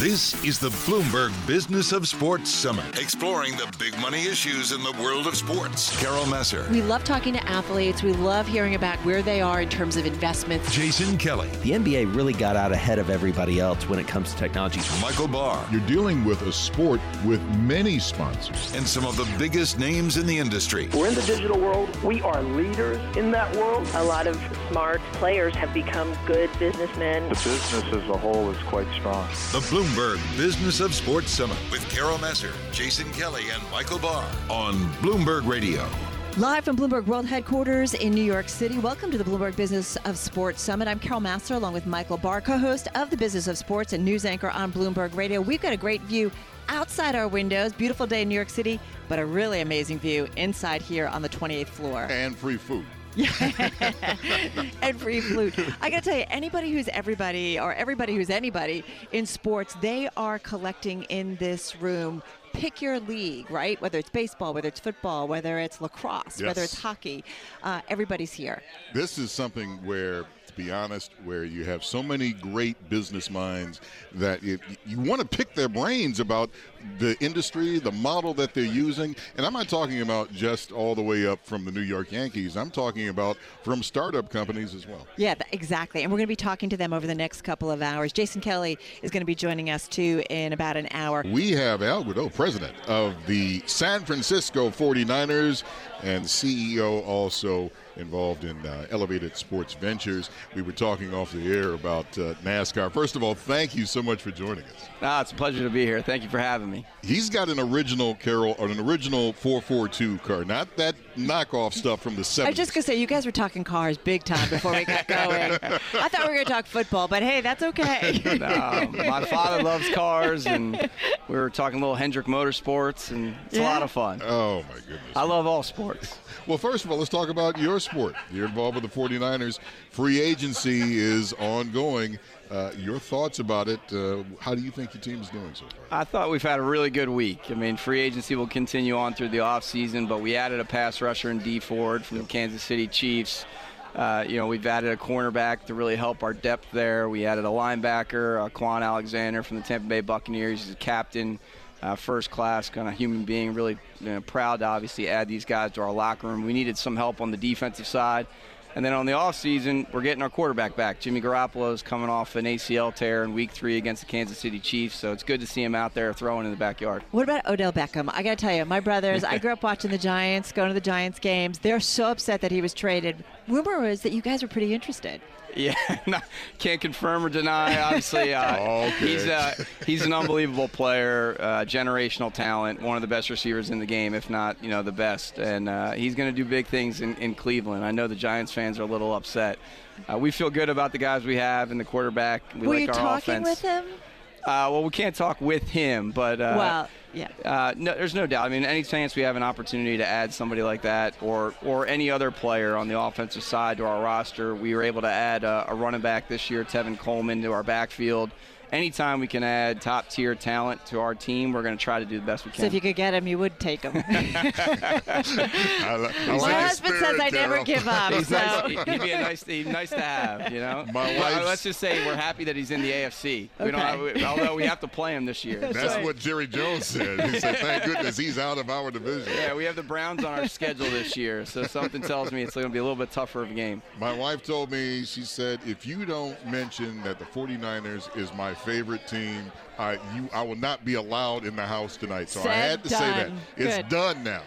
This is the Bloomberg Business of Sports Summit, exploring the big money issues in the world of sports. Carol Massar, We love talking to athletes. We love hearing about where they are in terms of investments. Jason Kelly, The NBA really got out ahead of everybody else when it comes to technology. Michael Barr, You're dealing with a sport with many sponsors. and some of the biggest names in the industry. We're in the digital world. We are leaders in that world. A lot of smart players have become good businessmen. The business as a whole is quite strong. The Bloomberg Business of Sports Summit with Carol Massar, Jason Kelly, and Michael Barr on Bloomberg Radio. Live from Bloomberg World Headquarters in New York City. Welcome to the Bloomberg Business of Sports Summit. I'm Carol Massar along with Michael Barr, co host of the Business of Sports and news anchor on Bloomberg Radio. We've got a great view outside our windows. Beautiful day in New York City, but a really amazing view inside here on the 28th floor. And free food. and free flute. I got to tell you, anybody who's everybody or everybody who's anybody in sports, they are collecting in this room. Pick your league, right? Whether it's baseball, whether it's football, whether it's lacrosse, whether it's hockey, uh, everybody's here. This is something where, be honest, where you have so many great business minds that you, you want to pick their brains about the industry, the model that they're using. And I'm not talking about just all the way up from the New York Yankees. I'm talking about from startup companies as well. Yeah, exactly. And we're going to be talking to them over the next couple of hours. Jason Kelly is going to be joining us too in about an hour. We have Al Guido, president of the San Francisco 49ers and CEO also involved in uh, Elevated Sports Ventures. We were talking off the air about uh, NASCAR. First of all, thank you so much for joining us. Ah, it's a pleasure to be here. Thank you for having me. He's got an original Carol or an original 442 car, not that knockoff stuff from the 70s. I was just going to say, you guys were talking cars big time before we got going. I thought we were going to talk football, but hey, that's okay. Um, my father loves cars, and we were talking a little Hendrick Motorsports, and it's a lot of fun. Oh my goodness. I love all sports. Well, first of all, let's talk about your sport. You're involved with the 49ers. Free agency is ongoing. Uh, your thoughts about it? Uh, how do you think your team is doing so far? I thought we've had a really good week. I mean, free agency will continue on through the offseason, but we added a pass rusher in Dee Ford from the Kansas City Chiefs. Uh, you know, we've added a cornerback to really help our depth there. We added a linebacker, uh, Kwon Alexander from the Tampa Bay Buccaneers. He's a captain, uh, first class kind of human being. Really you know, proud to obviously add these guys to our locker room. We needed some help on the defensive side. And then on the offseason, we're getting our quarterback back. Jimmy Garoppolo is coming off an ACL tear in week three against the Kansas City Chiefs, so it's good to see him out there throwing in the backyard. What about Odell Beckham? I got to tell you, my brothers, I grew up watching the Giants, going to the Giants games. They're so upset that he was traded. Rumor is that you guys were pretty interested. Yeah, no, can't confirm or deny. Obviously, uh, Okay. he's uh, he's an unbelievable player, uh, generational talent, one of the best receivers in the game, if not you know the best. And uh, he's going to do big things in, in Cleveland. I know the Giants fans are a little upset. Uh, we feel good about the guys we have and the quarterback. We were like you our talking offense. with him? Uh, well, we can't talk with him, but uh, well, yeah. uh, no, there's no doubt. I mean, any chance we have an opportunity to add somebody like that, or or any other player on the offensive side to our roster, we were able to add a, a running back this year, Tevin Coleman, to our backfield. Anytime we can add top tier talent to our team, we're going to try to do the best we can. So if you could get him, you would take him. I, li- I My like your husband says spirit, I never Carol. give up. He's So. nice. He'd be a nice, he'd nice to have, you know. My Well, wife's- let's just say we're happy that he's in the AFC. We don't, Okay. have, although we have to play him this year. That's so- what Jerry Jones said. He said, "Thank goodness he's out of our division." Yeah, we have the Browns on our schedule this year, so something tells me it's going to be a little bit tougher of a game. My wife told me, she said, if you don't mention that the 49ers is my favorite team, I, you, I will not be allowed in the house tonight. So I had to say that. It's Good. done now.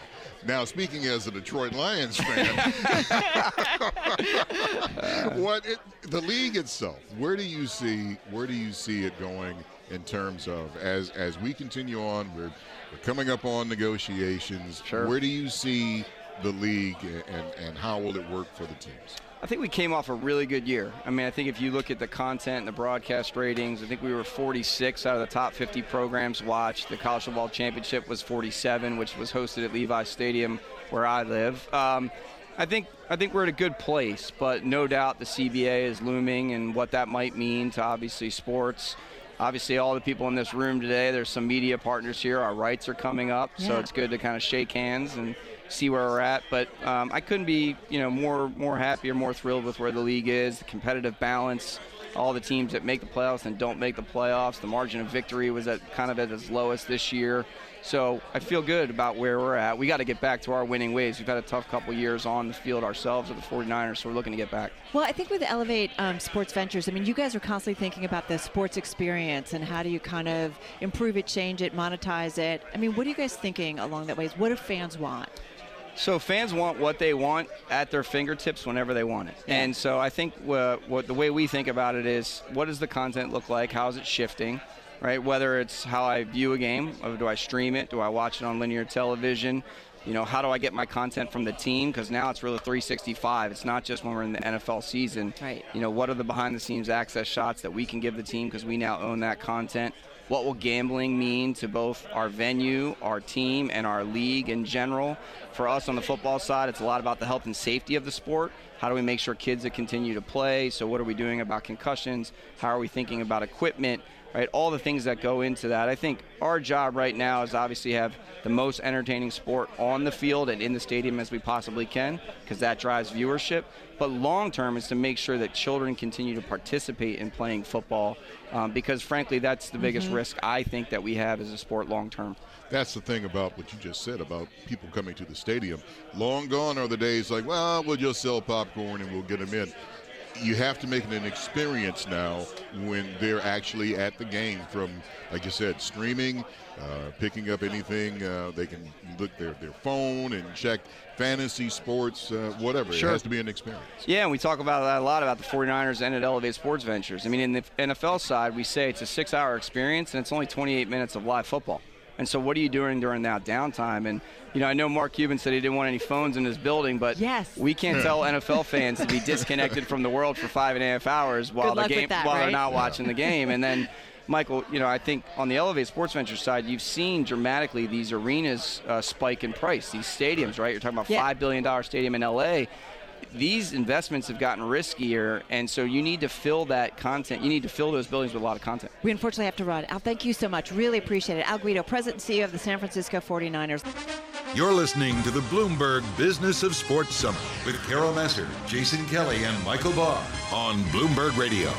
Now, speaking as a Detroit Lions fan, what it, the league itself, where do you see where do you see it going in terms of as as we continue on, we're, we're coming up on negotiations. Sure. Where do you see the league and, and how will it work for the teams? I think we came off a really good year. I mean, I think if you look at the content and the broadcast ratings, I think we were 46 out of the top 50 programs watched. The College Football Championship was 47, which was hosted at Levi Stadium, where I live. Um, I think I think we're at a good place, but no doubt the CBA is looming and what that might mean to obviously sports. Obviously, all the people in this room today, there's some media partners here. Our rights are coming up, so it's good to kind of shake hands and see where we're at. But um, I couldn't be, you know, more more happy or more thrilled with where the league is, the competitive balance. all the teams that make the playoffs and don't make the playoffs. The margin of victory was at kind of at its lowest this year. So I feel good about where we're at. We got to get back to our winning ways. We've had a tough couple years on the field ourselves at the 49ers, so we're looking to get back. Well, I think with Elevate um, Sports Ventures, I mean, you guys are constantly thinking about the sports experience and how do you kind of improve it, change it, monetize it. I mean, what are you guys thinking along that ways? What do fans want? So fans want what they want at their fingertips whenever they want it. And so I think uh, what the way we think about it is, what does the content look like? How is it shifting? Right. Whether it's how I view a game, or do I stream it? Do I watch it on linear television? You know, how do I get my content from the team? Because now it's really 365. It's not just when we're in the NFL season. Right. You know, what are the behind-the-scenes access shots that we can give the team because we now own that content? What will gambling mean to both our venue, our team, and our league in general? For us on the football side, it's a lot about the health and safety of the sport. How do we make sure kids that continue to play? So, what are we doing about concussions? How are we thinking about equipment? Right, all the things that go into that. I think our job right now is obviously have the most entertaining sport on the field and in the stadium as we possibly can, because that drives viewership. But long term is to make sure that children continue to participate in playing football, um, because frankly, that's the biggest Mm-hmm. risk I think that we have as a sport long term. That's the thing about what you just said about people coming to the stadium. Long gone are the days like, well, we'll just sell popcorn and we'll get them in. You have to make it an experience now when they're actually at the game. From, like you said, streaming, uh, picking up anything. Uh, they can look their their phone and check fantasy sports, uh, whatever. Sure. It has to be an experience. Yeah, and we talk about that a lot about the 49ers and at Elevate Sports Ventures. I mean, in the NFL side, we say it's a six hour experience and it's only 28 minutes of live football. And so, what are you doing during that downtime? And, you know, I know Mark Cuban said he didn't want any phones in his building, but Yes. we can't tell NFL fans to be disconnected from the world for five and a half hours while, Good the game, that, while right? they're not watching the game. And then, Michael, you know, I think on the Elevate Sports Ventures side, you've seen dramatically these arenas uh, spike in price, these stadiums, right? You're talking about Yeah. $5 billion stadium in LA these investments have gotten riskier, and so you need to fill that content. You need to fill those buildings with a lot of content. We unfortunately have to run. Al, thank you so much. Really appreciate it. Al Guido, President and CEO of the San Francisco 49ers. You're listening to the Bloomberg Business of Sports Summit with Carol Massar, Jason Kelly, and Michael Barr on Bloomberg Radio.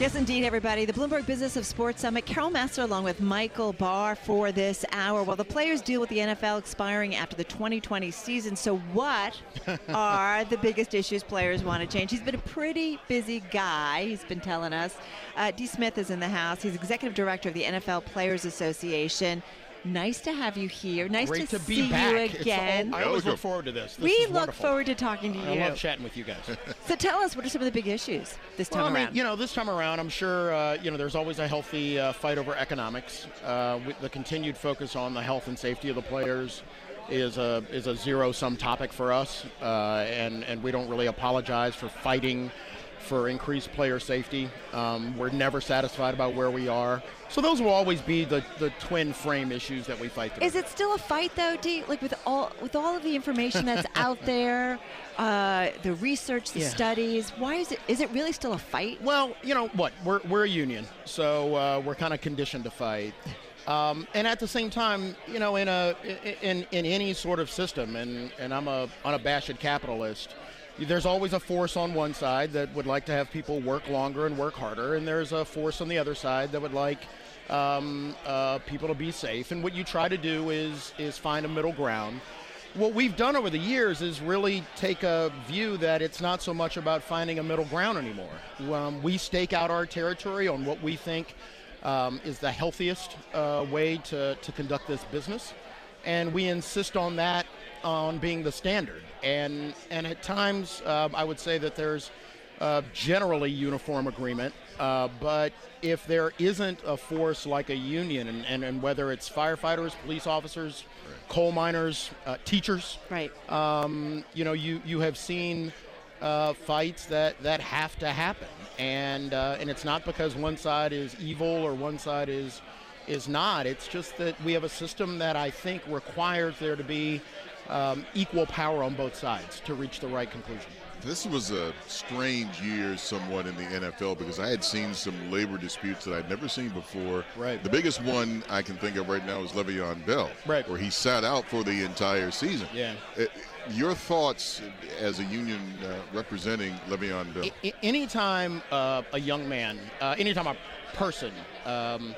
Yes, indeed, everybody. The Bloomberg Business of Sports Summit. Carol Massar along with Michael Barr for this hour. While the players deal with the NFL expiring after the 2020 season, so what are the biggest issues players want to change? He's been a pretty busy guy. He's been telling us. Uh, D. Smith is in the house. He's executive director of the NFL Players Association. Nice to have you here. Nice Great to, to be see back. you It's all- again. I always look forward to this. This we look wonderful. forward to talking to you. I love chatting with you guys. So tell us, what are some of the big issues this time well, I mean, around? you know, this time around, I'm sure uh, you know there's always a healthy uh, fight over economics. Uh, with the continued focus on the health and safety of the players is a is a zero sum topic for us, uh, and and we don't really apologize for fighting for increased player safety. Um, we're never satisfied about where we are. So those will always be the, the twin frame issues that we fight through. Is it still a fight though, Dee? Like with all with all of the information that's out there, uh, the research, the Yeah. studies. Why is it? Is it really still a fight? Well, you know what? We're, we're a union, so uh, we're kind of conditioned to fight. Um, and at the same time, you know, in a in, in any sort of system, and, and I'm a unabashed capitalist, there's always a force on one side that would like to have people work longer and work harder, and there's a force on the other side that would like um, uh, people to be safe. And what you try to do is is find a middle ground. What we've done over the years is really take a view that it's not so much about finding a middle ground anymore. Um, we stake out our territory on what we think um, is the healthiest uh, way to, to conduct this business, and we insist on that on being the standard. And and at times, um, I would say that there's uh, generally uniform agreement. Uh, but if there isn't a force like a union, and, and, and whether it's firefighters, police officers, coal miners, uh, teachers, Right. um, you know, you, you have seen uh, fights that, that have to happen. And, uh, and it's not because one side is evil or one side is, is not. It's just that we have a system that I think requires there to be um, equal power on both sides to reach the right conclusion. this was a strange year somewhat in the NFL because I had seen some labor disputes that I'd never seen before. Right. The biggest one I can think of right now is Le'Veon Bell, Right. where he sat out for the entire season. Yeah. Uh, your thoughts as a union uh, representing Le'Veon Bell? I- anytime uh, a young man, uh, anytime a person um,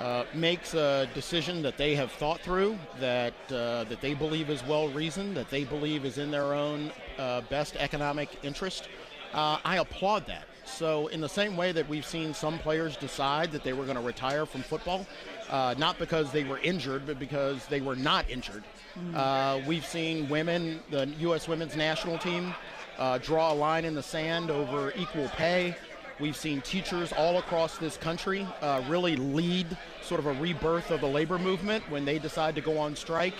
uh, makes a decision that they have thought through, that uh, that they believe is well reasoned, that they believe is in their own uh, best economic interest, uh, I applaud that. So, in the same way that we've seen some players decide that they were going to retire from football, uh, not because they were injured, but because they were not injured, uh, we've seen women, the U.S. women's national team, uh, draw a line in the sand over equal pay. We've seen teachers all across this country uh, really lead sort of a rebirth of the labor movement when they decide to go on strike.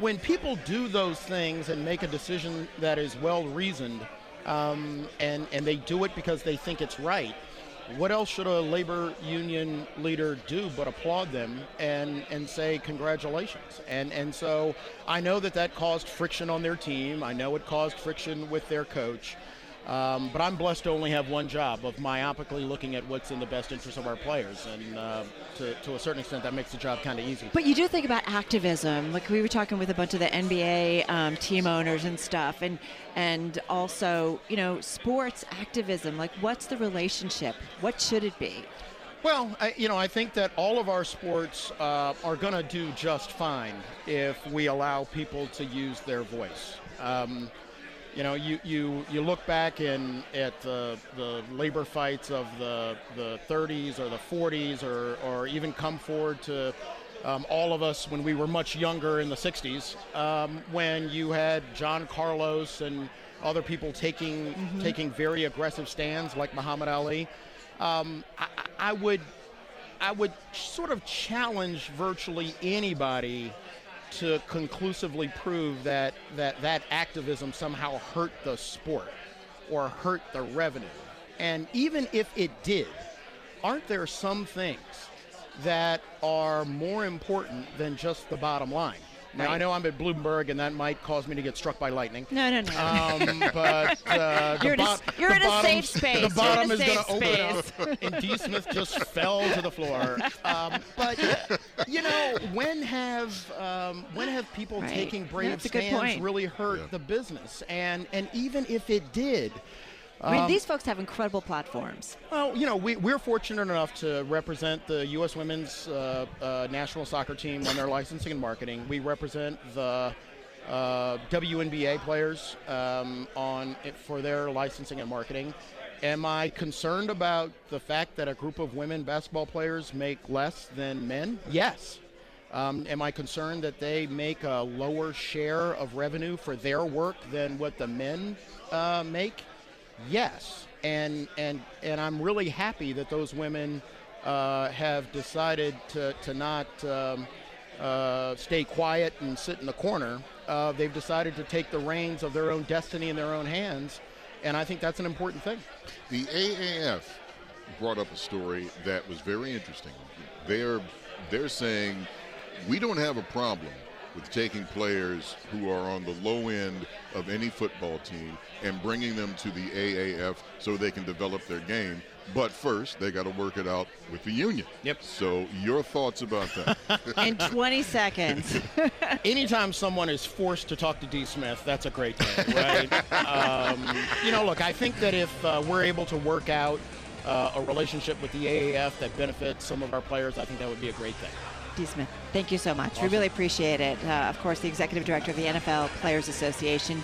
When people do those things and make a decision that is well reasoned, um, and and they do it because they think it's right, what else should a labor union leader do but applaud them and and say congratulations? And and so I know that that caused friction on their team. I know it caused friction with their coach. Um, but I'm blessed to only have one job of myopically looking at what's in the best interest of our players, and uh, to, to a certain extent, that makes the job kind of easy. But you do think about activism. Like we were talking with a bunch of the NBA um, team owners and stuff, and and also you know sports activism. Like what's the relationship? What should it be? Well, I, you know, I think that all of our sports uh, are going to do just fine if we allow people to use their voice. Um, you know, you, you, you look back in at the, the labor fights of the, the 30s or the 40s, or, or even come forward to um, all of us when we were much younger in the 60s, um, when you had John Carlos and other people taking taking very aggressive stands like Muhammad Ali. Um, I I would I would sort of challenge virtually anybody to conclusively prove that that, that activism somehow hurt the sport or hurt the revenue. And even if it did, aren't there some things that are more important than just the bottom line? Now, I know I'm at Bloomberg, and that might cause me to get struck by lightning. No, no, no. Um, but uh, the You're in a- you're the in a safe space. You're The in bottom a is going safe to open up, and D. Smith just fell to the floor. Um, but you know, when have um, when have people Right. taking brave That's stands point. really hurt the business? And and even if it did. I mean, um, these folks have incredible platforms. well, you know, we, we're fortunate enough to represent the U.S. women's uh, uh, national soccer team on their licensing and marketing. We represent the uh, WNBA players um, on it for their licensing and marketing. Am I concerned about the fact that a group of women basketball players make less than men? Yes. Um, am I concerned that they make a lower share of revenue for their work than what the men uh, make? Yes, and and and I'm really happy that those women uh, have decided to to not um, uh, stay quiet and sit in the corner. Uh, they've decided to take the reins of their own destiny in their own hands, and I think that's an important thing. The AAF brought up a story that was very interesting. They're they're saying we don't have a problem with taking players who are on the low end of any football team and bringing them to the AAF so they can develop their game. But first, they got to work it out with the union. Yep. So, your thoughts about that? In 20 seconds. Anytime someone is forced to talk to D. Smith, that's a great thing, right? um, you know, look, I think that if uh, we're able to work out uh, a relationship with the AAF that benefits some of our players, I think that would be a great thing. D. Smith, thank you so much. We really appreciate it. Uh, of course, the executive director of the NFL Players Association.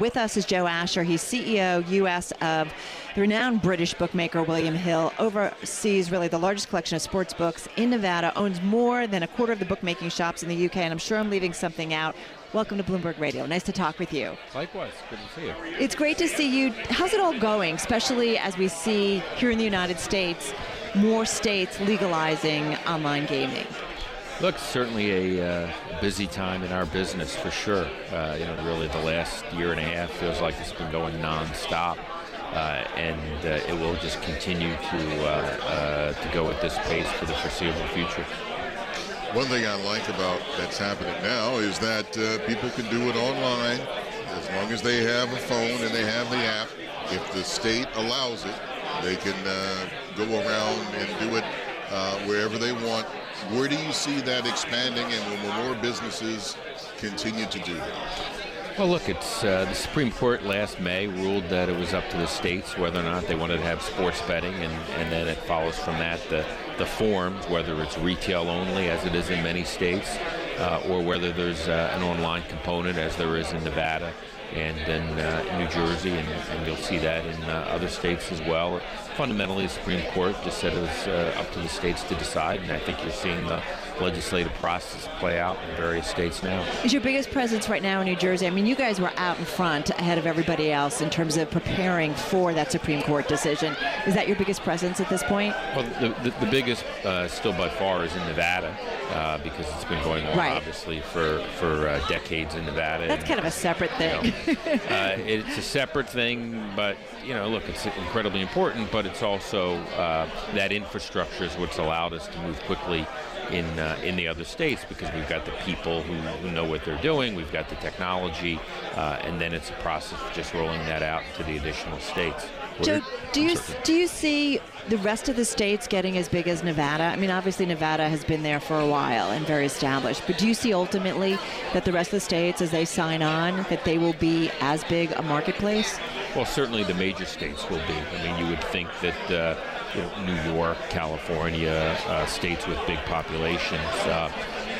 With us is Joe Asher. He's CEO U.S. of the renowned British bookmaker William Hill. Oversees really the largest collection of sports books in Nevada. Owns more than a quarter of the bookmaking shops in the UK. And I'm sure I'm leaving something out. Welcome to Bloomberg Radio. Nice to talk with you. Likewise, good to see you. It's great to see you. How's it all going, especially as we see here in the United States more states legalizing online gaming? Look, certainly a uh, busy time in our business for sure. Uh, you know, really the last year and a half feels like it's been going nonstop, uh, and uh, it will just continue to uh, uh, to go at this pace for the foreseeable future. One thing I like about that's happening now is that uh, people can do it online as long as they have a phone and they have the app, if the state allows it, they can uh, go around and do it uh, wherever they want. Where do you see that expanding, and will more businesses continue to do that? Well, look, it's uh, the Supreme Court last May ruled that it was up to the states whether or not they wanted to have sports betting, and, and then it follows from that the, the forms, whether it's retail only, as it is in many states, uh, or whether there's uh, an online component, as there is in Nevada and in, uh, New Jersey, and, and, you'll see that in uh, other states as well. Fundamentally, the Supreme Court just said it was uh, up to the states to decide, and I think you're seeing the legislative process play out in various states now. Is your biggest presence right now in New Jersey? I mean, you guys were out in front ahead of everybody else in terms of preparing for that Supreme Court decision. Is that your biggest presence at this point? Well, the, the, the biggest uh, still by far is in Nevada uh, because it's been going on right. obviously for, for uh, decades in Nevada. That's and, kind of a separate thing. You know, uh, it's a separate thing, but, you know, look, it's incredibly important, but it's also uh, that infrastructure is what's allowed us to move quickly in uh, in the other states because we've got the people who, who know what they're doing, we've got the technology, uh, and then it's a process of just rolling that out to the additional states. Joe, do you do you see the rest of the states getting as big as Nevada? I mean, obviously Nevada has been there for a while and very established, but do you see ultimately that the rest of the states, as they sign on, that they will be as big a marketplace? Well, certainly the major states will be. I mean, you would think that. Uh, you know, New York, California, uh, states with big populations. Uh,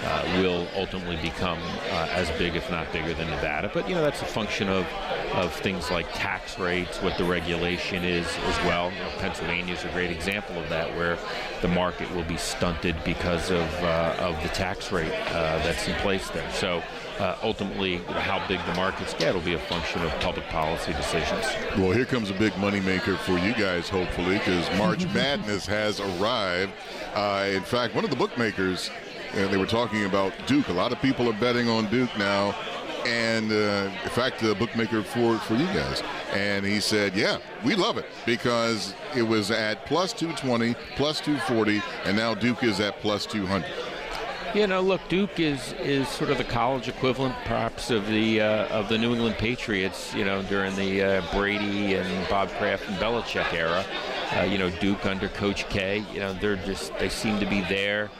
uh, will ultimately become uh, as big, if not bigger, than Nevada. But you know that's a function of of things like tax rates, what the regulation is as well. You know, Pennsylvania is a great example of that, where the market will be stunted because of uh, of the tax rate uh, that's in place there. So uh, ultimately how big the markets get will be a function of public policy decisions. Well, here comes a big moneymaker for you guys, hopefully, because March Madness has arrived. Uh, in fact, one of the bookmakers, uh, they were talking about Duke. A lot of people are betting on Duke now. And uh, in fact, the bookmaker for, for you guys. And he said, yeah, we love it because it was at plus 220, plus 240, and now Duke is at plus 200. You know, look, Duke is is sort of the college equivalent, perhaps, of the uh, of the New England Patriots. You know, during the uh, Brady and Bob Kraft and Belichick era. Uh, you know, Duke under Coach K. You know, they're just they seem to be there.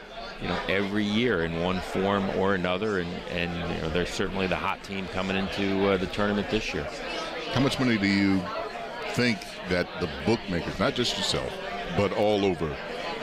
You know, every year in one form or another, and and you know, they're certainly the hot team coming into uh, the tournament this year. How much money do you think that the bookmakers, not just yourself, but all over,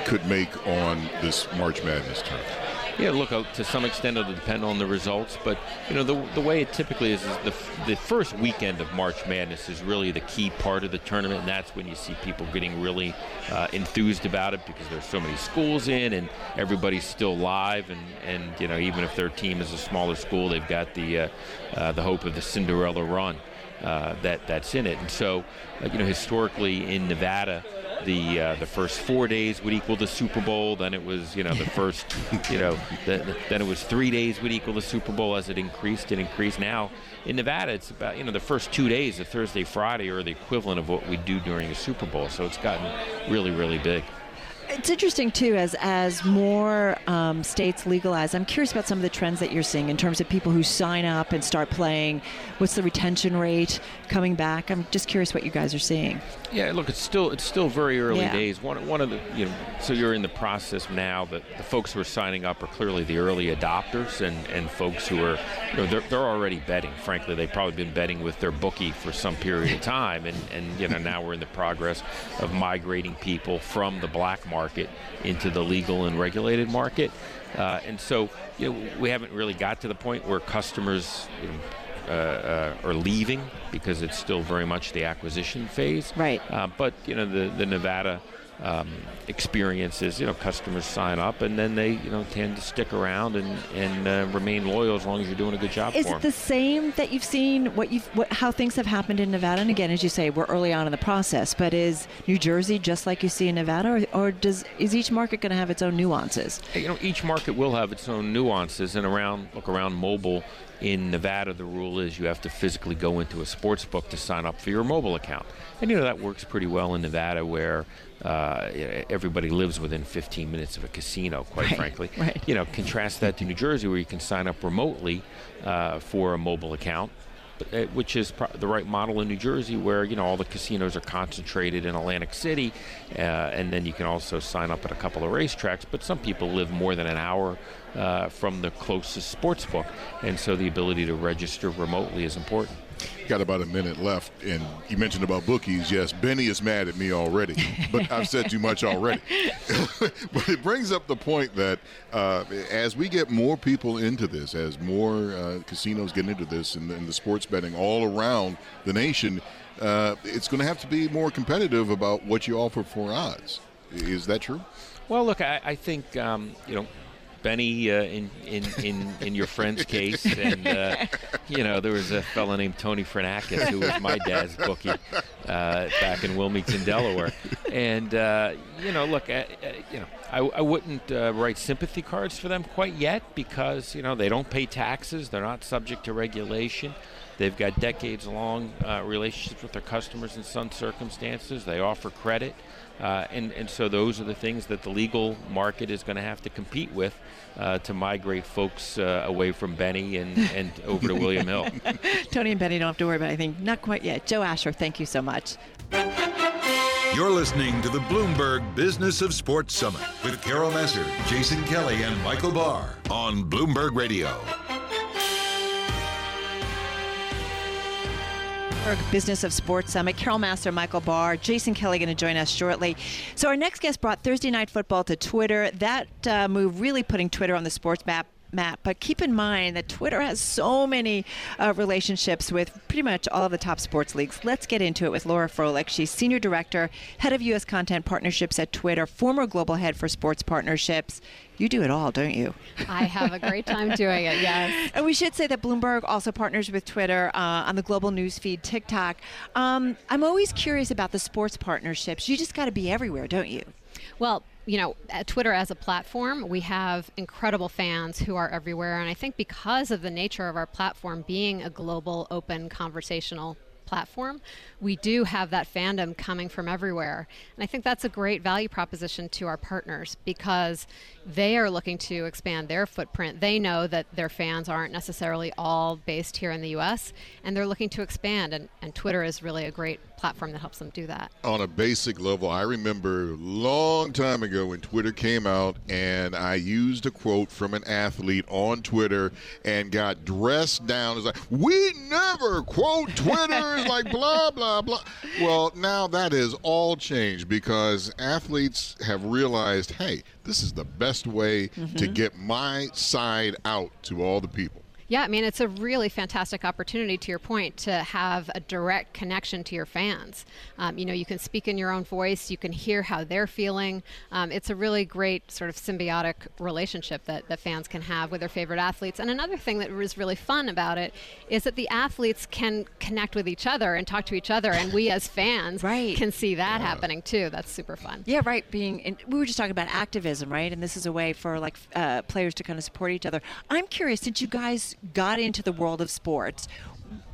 could make on this March Madness tournament? Yeah, look, uh, to some extent it'll depend on the results, but you know the, the way it typically is is the, the first weekend of March Madness is really the key part of the tournament, and that's when you see people getting really uh, enthused about it because there's so many schools in and everybody's still live, and, and you know even if their team is a smaller school, they've got the uh, uh, the hope of the Cinderella run uh, that that's in it, and so uh, you know historically in Nevada the uh, the first four days would equal the Super Bowl. Then it was you know the first you know the, the, then it was three days would equal the Super Bowl as it increased and increased. Now in Nevada, it's about you know the first two days, the Thursday, Friday, are the equivalent of what we do during a Super Bowl. So it's gotten really really big. It's interesting too, as as more um, states legalize. I'm curious about some of the trends that you're seeing in terms of people who sign up and start playing. What's the retention rate coming back? I'm just curious what you guys are seeing. Yeah, look, it's still it's still very early yeah. days. One one of the you know, so you're in the process now that the folks who are signing up are clearly the early adopters and and folks who are you know they're, they're already betting. Frankly, they've probably been betting with their bookie for some period of time, and and you know now we're in the progress of migrating people from the black market market into the legal and regulated market. Uh, and so you know, we haven't really got to the point where customers you know, uh, uh, are leaving because it's still very much the acquisition phase. Right. Uh, but you know the the Nevada um, experiences. You know, customers sign up and then they, you know, tend to stick around and and uh, remain loyal as long as you're doing a good job is for them. It the same that you've seen? What you've, what, how things have happened in Nevada? And again, as you say, we're early on in the process. But is New Jersey just like you see in Nevada, or, or does is each market going to have its own nuances? You know, each market will have its own nuances, and around look around mobile in Nevada, the rule is you have to physically go into a sports book to sign up for your mobile account. And you know that works pretty well in Nevada, where uh, everybody lives within 15 minutes of a casino. Quite right, frankly, right. you know, contrast that to New Jersey, where you can sign up remotely uh, for a mobile account. uh, which is pro- the right model in New Jersey, where you know all the casinos are concentrated in Atlantic City, uh, and then you can also sign up at a couple of racetracks. But some people live more than an hour uh, from the closest sports book, and so the ability to register remotely is important. Got about a minute left, and you mentioned about bookies. Yes, Benny is mad at me already, but I've said too much already. but it brings up the point that uh, as we get more people into this, as more uh, casinos get into this, and, and, the sports betting all around the nation, uh, it's going to have to be more competitive about what you offer for odds. Is that true? Well, look, I, I think um, you know Benny uh, in, in, in, in your friend's case, and uh, you know there was a fellow named Tony Fernakis who was my dad's bookie uh, back in Wilmington, Delaware, and uh, you know look, uh, uh, you know I, I wouldn't write sympathy cards for them quite yet because you know they don't pay taxes, they're not subject to regulation. They've got decades long relationships with their customers in some circumstances. They offer credit. Uh, and, and so those are the things that the legal market is going to have to compete with uh, to migrate folks uh, away from Benny and, and over to William Hill. Tony and Benny don't have to worry about anything. Not quite yet. Joe Asher, thank you so much. You're listening to the Bloomberg Business of Sports Summit with Carol Massar, Jason Kelly, and Michael Barr on Bloomberg Radio. Business of Sports Summit. Carol Massar, Michael Barr, Jason Kelly going to join us shortly. So our next guest brought Thursday Night Football to Twitter. That uh, move really putting Twitter on the sports map map. But keep in mind that Twitter has so many uh, relationships with pretty much all of the top sports leagues. Let's get into it with Laura Froelich. She's Senior Director, Head of U.S. Content Partnerships at Twitter, former Global Head for Sports Partnerships. You do it all, don't you? I have a great time doing it, yes. And we should say that Bloomberg also partners with Twitter uh, on the global news feed, TicToc. Um, I'm always curious about the sports partnerships. You just got to be everywhere, don't you? Well, you know, Twitter as a platform, we have incredible fans who are everywhere. And I think because of the nature of our platform being a global, open, conversational platform, we do have that fandom coming from everywhere. And I think that's a great value proposition to our partners because they are looking to expand their footprint. They know that their fans aren't necessarily all based here in the US and they're looking to expand and, and Twitter is really a great platform that helps them do that. On a basic level, I remember a long time ago when Twitter came out and I used a quote from an athlete on Twitter and got dressed down as like, we never quote Twitter like blah blah blah. Well, now that is all changed because athletes have realized, hey, this is the best way mm-hmm. to get my side out to all the people. Yeah, I mean, it's a really fantastic opportunity, to your point, to have a direct connection to your fans. Um, you know, you can speak in your own voice, you can hear how they're feeling. Um, it's a really great sort of symbiotic relationship that, that fans can have with their favorite athletes. And another thing that was really fun about it is that the athletes can connect with each other and talk to each other, and we as fans right. can see that yeah. happening too. That's super fun. Yeah, right. Being, we were just talking about activism, right? And this is a way for like uh, players to kind of support each other. I'm curious, did you guys got into the world of sports,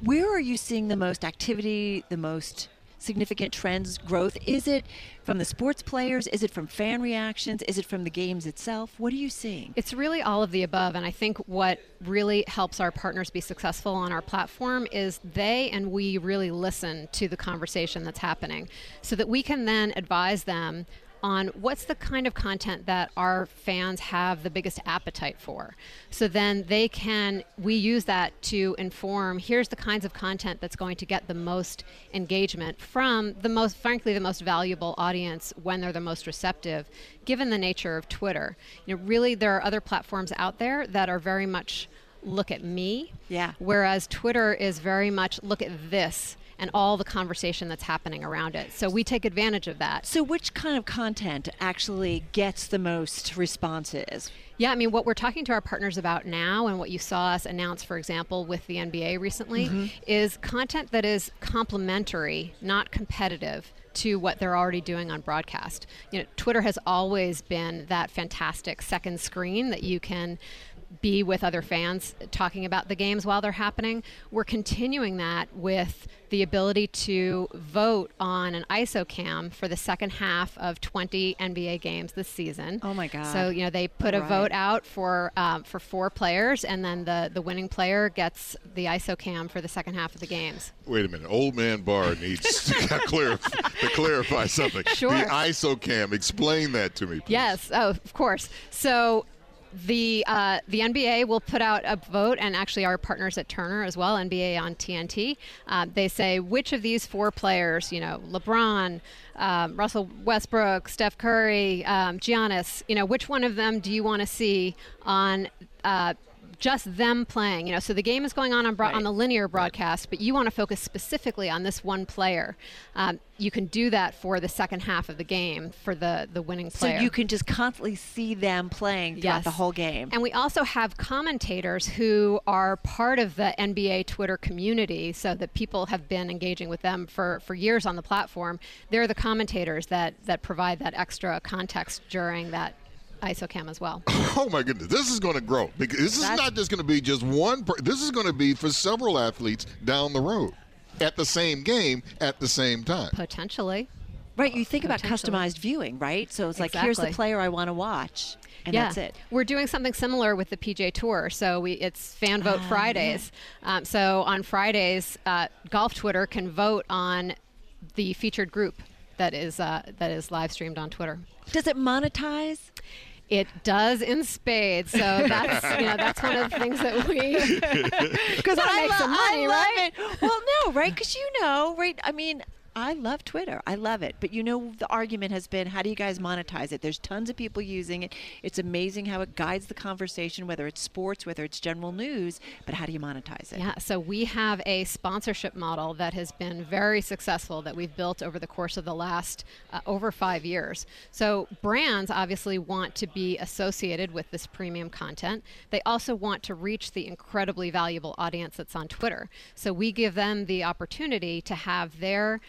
where are you seeing the most activity, the most significant trends, growth? Is it from the sports players? Is it from fan reactions? Is it from the games itself? What are you seeing? It's really all of the above. And I think what really helps our partners be successful on our platform is they and we really listen to the conversation that's happening so that we can then advise them on what's the kind of content that our fans have the biggest appetite for. So then they can, we use that to inform here's the kinds of content that's going to get the most engagement from the most, frankly, the most valuable audience when they're the most receptive, given the nature of Twitter. You know, really, there are other platforms out there that are very much look at me. Yeah. Whereas Twitter is very much look at this and all the conversation that's happening around it. So we take advantage of that. So, which kind of content actually gets the most responses? Yeah, I mean, what we're talking to our partners about now, and what you saw us announce, for example, with the NBA recently, mm-hmm. is content that is complementary, not competitive to what they're already doing on broadcast. You know, Twitter has always been that fantastic second screen that you can be with other fans talking about the games while they're happening. We're continuing that with the ability to vote on an ISO cam for the second half of 20 NBA games this season. Oh my God! So you know they put All a right. vote out for um, for four players, and then the the winning player gets the ISO cam for the second half of the games. Wait a minute. Old man Barr needs to, clarify, to clarify something. Sure. The ISO cam. Explain that to me. Please. Yes, oh, of course. So the uh, the NBA will put out a vote, and actually our partners at Turner as well, NBA on TNT. Uh, they say which of these four players, you know, LeBron, um, Russell Westbrook, Steph Curry, um, Giannis, you know, which one of them do you want to see on? Uh, just them playing, you know. So the game is going on on, bro- on the linear broadcast, but you want to focus specifically on this one player. Um, you can do that for the second half of the game for the the winning player. So you can just constantly see them playing throughout Yes. the whole game. And we also have commentators who are part of the NBA Twitter community, so that people have been engaging with them for, for years on the platform. They're the commentators that, that provide that extra context during that ISOCAM as well. Oh my goodness, this is going to grow because this is not just going to be just one. Per- this is going to be for several athletes down the road at the same game at the same time. Potentially. Right, you think about Potentially. customized viewing, right? So it's like here's the Exactly. player I want to watch, and yeah. that's it. We're doing something similar with the PGA Tour. So we it's Fan Vote Ah, Fridays. Um, so on Fridays, uh, Golf Twitter can vote on the featured group that is uh, that is live streamed on Twitter. Does it monetize? It does in spades. So that's you know that's one of the things that we Because I, make lo- some money, I love right? it. Well, no, right? Because you know, right? I mean, I love Twitter. I love it. But you know, the argument has been, how do you guys monetize it? There's tons of people using it. It's amazing how it guides the conversation, whether it's sports, whether it's general news. But how do you monetize it? Yeah, so we have a sponsorship model that has been very successful that we've built over the course of the last uh, over five years. So brands obviously want to be associated with this premium content. They also want to reach the incredibly valuable audience that's on Twitter. So we give them the opportunity to have their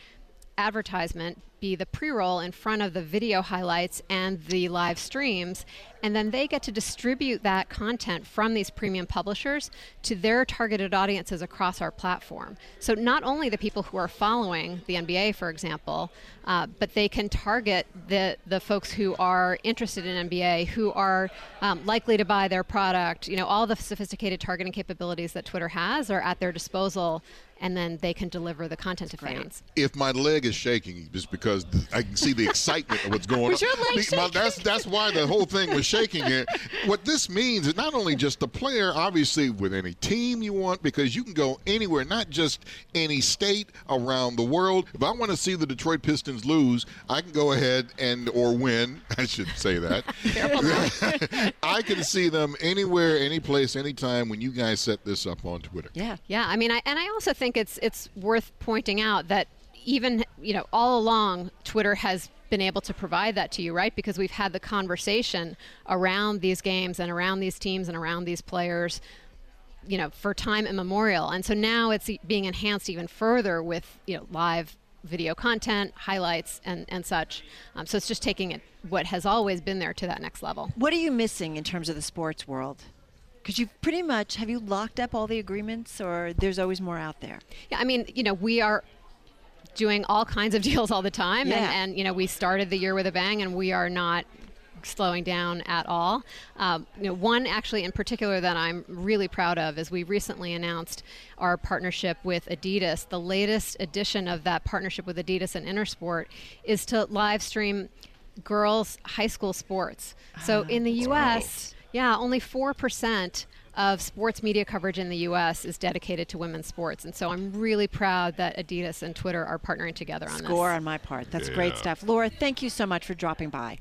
advertisement be the pre-roll in front of the video highlights and the live streams and then they get to distribute that content from these premium publishers to their targeted audiences across our platform. So not only the people who are following the nba for example uh, but they can target the, the folks who are interested in nba who are um, likely to buy their product. You know all the sophisticated targeting capabilities that twitter has are at their disposal and then they can deliver the content to fans If my leg is shaking, just because I can see the excitement of what's going Was on. your leg The- my- that's that's why the whole thing was shaking here. What this means is not only just the player, obviously with any team you want, because you can go anywhere, not just any state around the world. If I want to see the Detroit Pistons lose, I can go ahead and or win. I should say that. I can see them anywhere, any place, anytime when you guys set this up on Twitter. Yeah. Yeah, I mean, I, and I also think it's it's worth pointing out that even you know all along Twitter has been able to provide that to you, right? Because we've had the conversation around these games and around these teams and around these players, you know, for time immemorial. And so now it's being enhanced even further with you know live video content, highlights, and and such. Um, so it's just taking it what has always been there to that next level. What are you missing in terms of the sports world? Because you've pretty much have you locked up all the agreements, or there's always more out there? Yeah, I mean, you know, we are doing all kinds of deals all the time, Yeah. and, and you know, we started the year with a bang, and we are not slowing down at all. Um, you know, one actually in particular that I'm really proud of is we recently announced our partnership with Adidas. The latest edition of that partnership with Adidas and Intersport is to live stream girls high school sports. So in the U.S., yeah, only four percent of sports media coverage in the U.S. is dedicated to women's sports, and so I'm really proud that Adidas and Twitter are partnering together on Score this. Score on my part. That's great stuff. Laura, thank you so much for dropping by.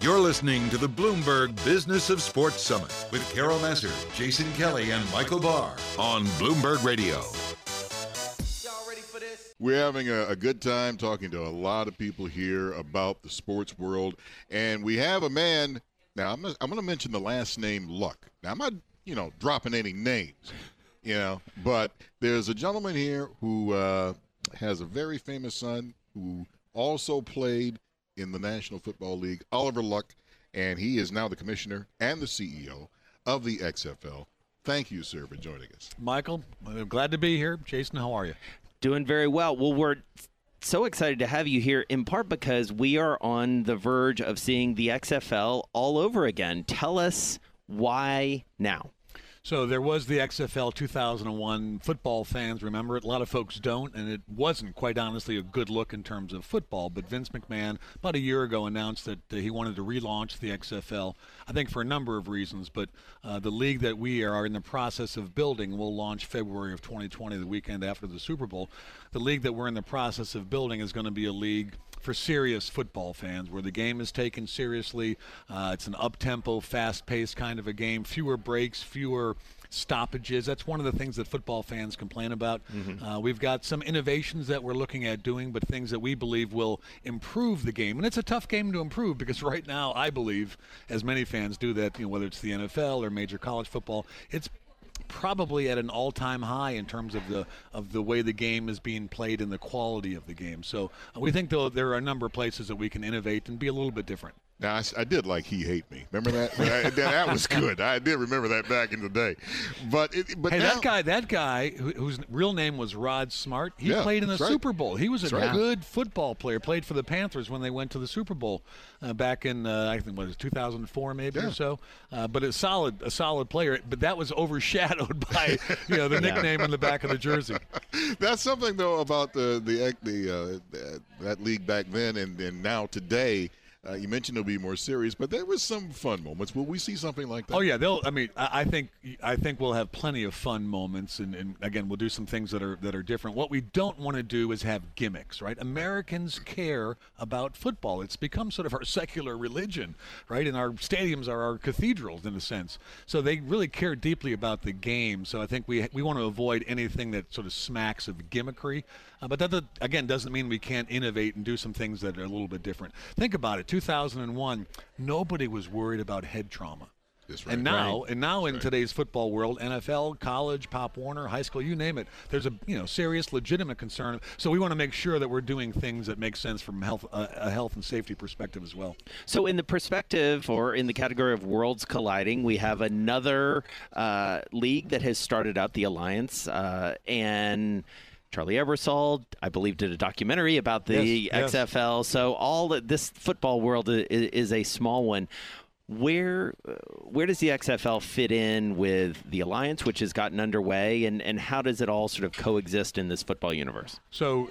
You're listening to the Bloomberg Business of Sports Summit with Carol Massar, Jason Kelly, and Michael Barr on Bloomberg Radio. We're having a, a good time talking to a lot of people here about the sports world, and we have a man. Now I'm, I'm going to mention the last name Luck. Now I'm not, you know, dropping any names, you know, but there's a gentleman here who uh, has a very famous son who also played in the National Football League, Oliver Luck, and he is now the commissioner and the CEO of the XFL. Thank you, sir, for joining us. Michael, I'm glad to be here. Jason, how are you? Doing very well. Well, we're so excited to have you here in part because we are on the verge of seeing the XFL all over again. Tell us why now. So there was the XFL 2001 football fans remember it. A lot of folks don't, and it wasn't quite honestly a good look in terms of football. But Vince McMahon about a year ago announced that he wanted to relaunch the XFL. I think for a number of reasons, but uh, the league that we are in the process of building will launch February of 2020, the weekend after the Super Bowl. The league that we're in the process of building is going to be a league for serious football fans, where the game is taken seriously. Uh, it's an up-tempo, fast-paced kind of a game. Fewer breaks, fewer stoppages. That's one of the things that football fans complain about. Mm-hmm. Uh, we've got some innovations that we're looking at doing, but things that we believe will improve the game. And it's a tough game to improve because right now, I believe, as many fans do, that you know whether it's the NFL or major college football, it's probably at an all-time high in terms of the of the way the game is being played and the quality of the game. So uh, we think though there are a number of places that we can innovate and be a little bit different. Now I, I, did like he hate me. Remember that? that? that? was good. I did remember that back in the day. But it, but hey, now, that guy, that guy whose real name was Rod Smart, he yeah, played in the right. Super Bowl. He was a right. good football player. Played for the Panthers when they went to the Super Bowl uh, back in uh, I think what was 2004 maybe yeah. or so. Uh, but a solid, a solid player. But that was overshadowed by you know the nickname in the back of the jersey. That's something though about the the the uh, that league back then and, and now today uh, you mentioned it'll be more serious, but there was some fun moments. Will we see something like that? Oh yeah, they'll. I mean, I, I think I think we'll have plenty of fun moments, and, and, again, we'll do some things that are that are different. What we don't want to do is have gimmicks, right? Americans care about football. It's become sort of our secular religion, right? And our stadiums are our cathedrals in a sense. So they really care deeply about the game. So I think we we want to avoid anything that sort of smacks of gimmickry. Uh, but that, again, doesn't mean we can't innovate and do some things that are a little bit different. Think about it. 2001, nobody was worried about head trauma. Right. And now, right. and now That's in right. today's football world, NFL, college, Pop Warner, high school, you name it, there's a you know serious, legitimate concern. So we want to make sure that we're doing things that make sense from health, uh, a health and safety perspective as well. So, in the perspective or in the category of worlds colliding, we have another uh, league that has started up, the Alliance, uh, and. Charlie Ebersol, I believe, did a documentary about the yes, XFL. Yes. So all the, this football world is, is a small one. Where uh, where does the XFL fit in with the alliance, which has gotten underway, and, and how does it all sort of coexist in this football universe? So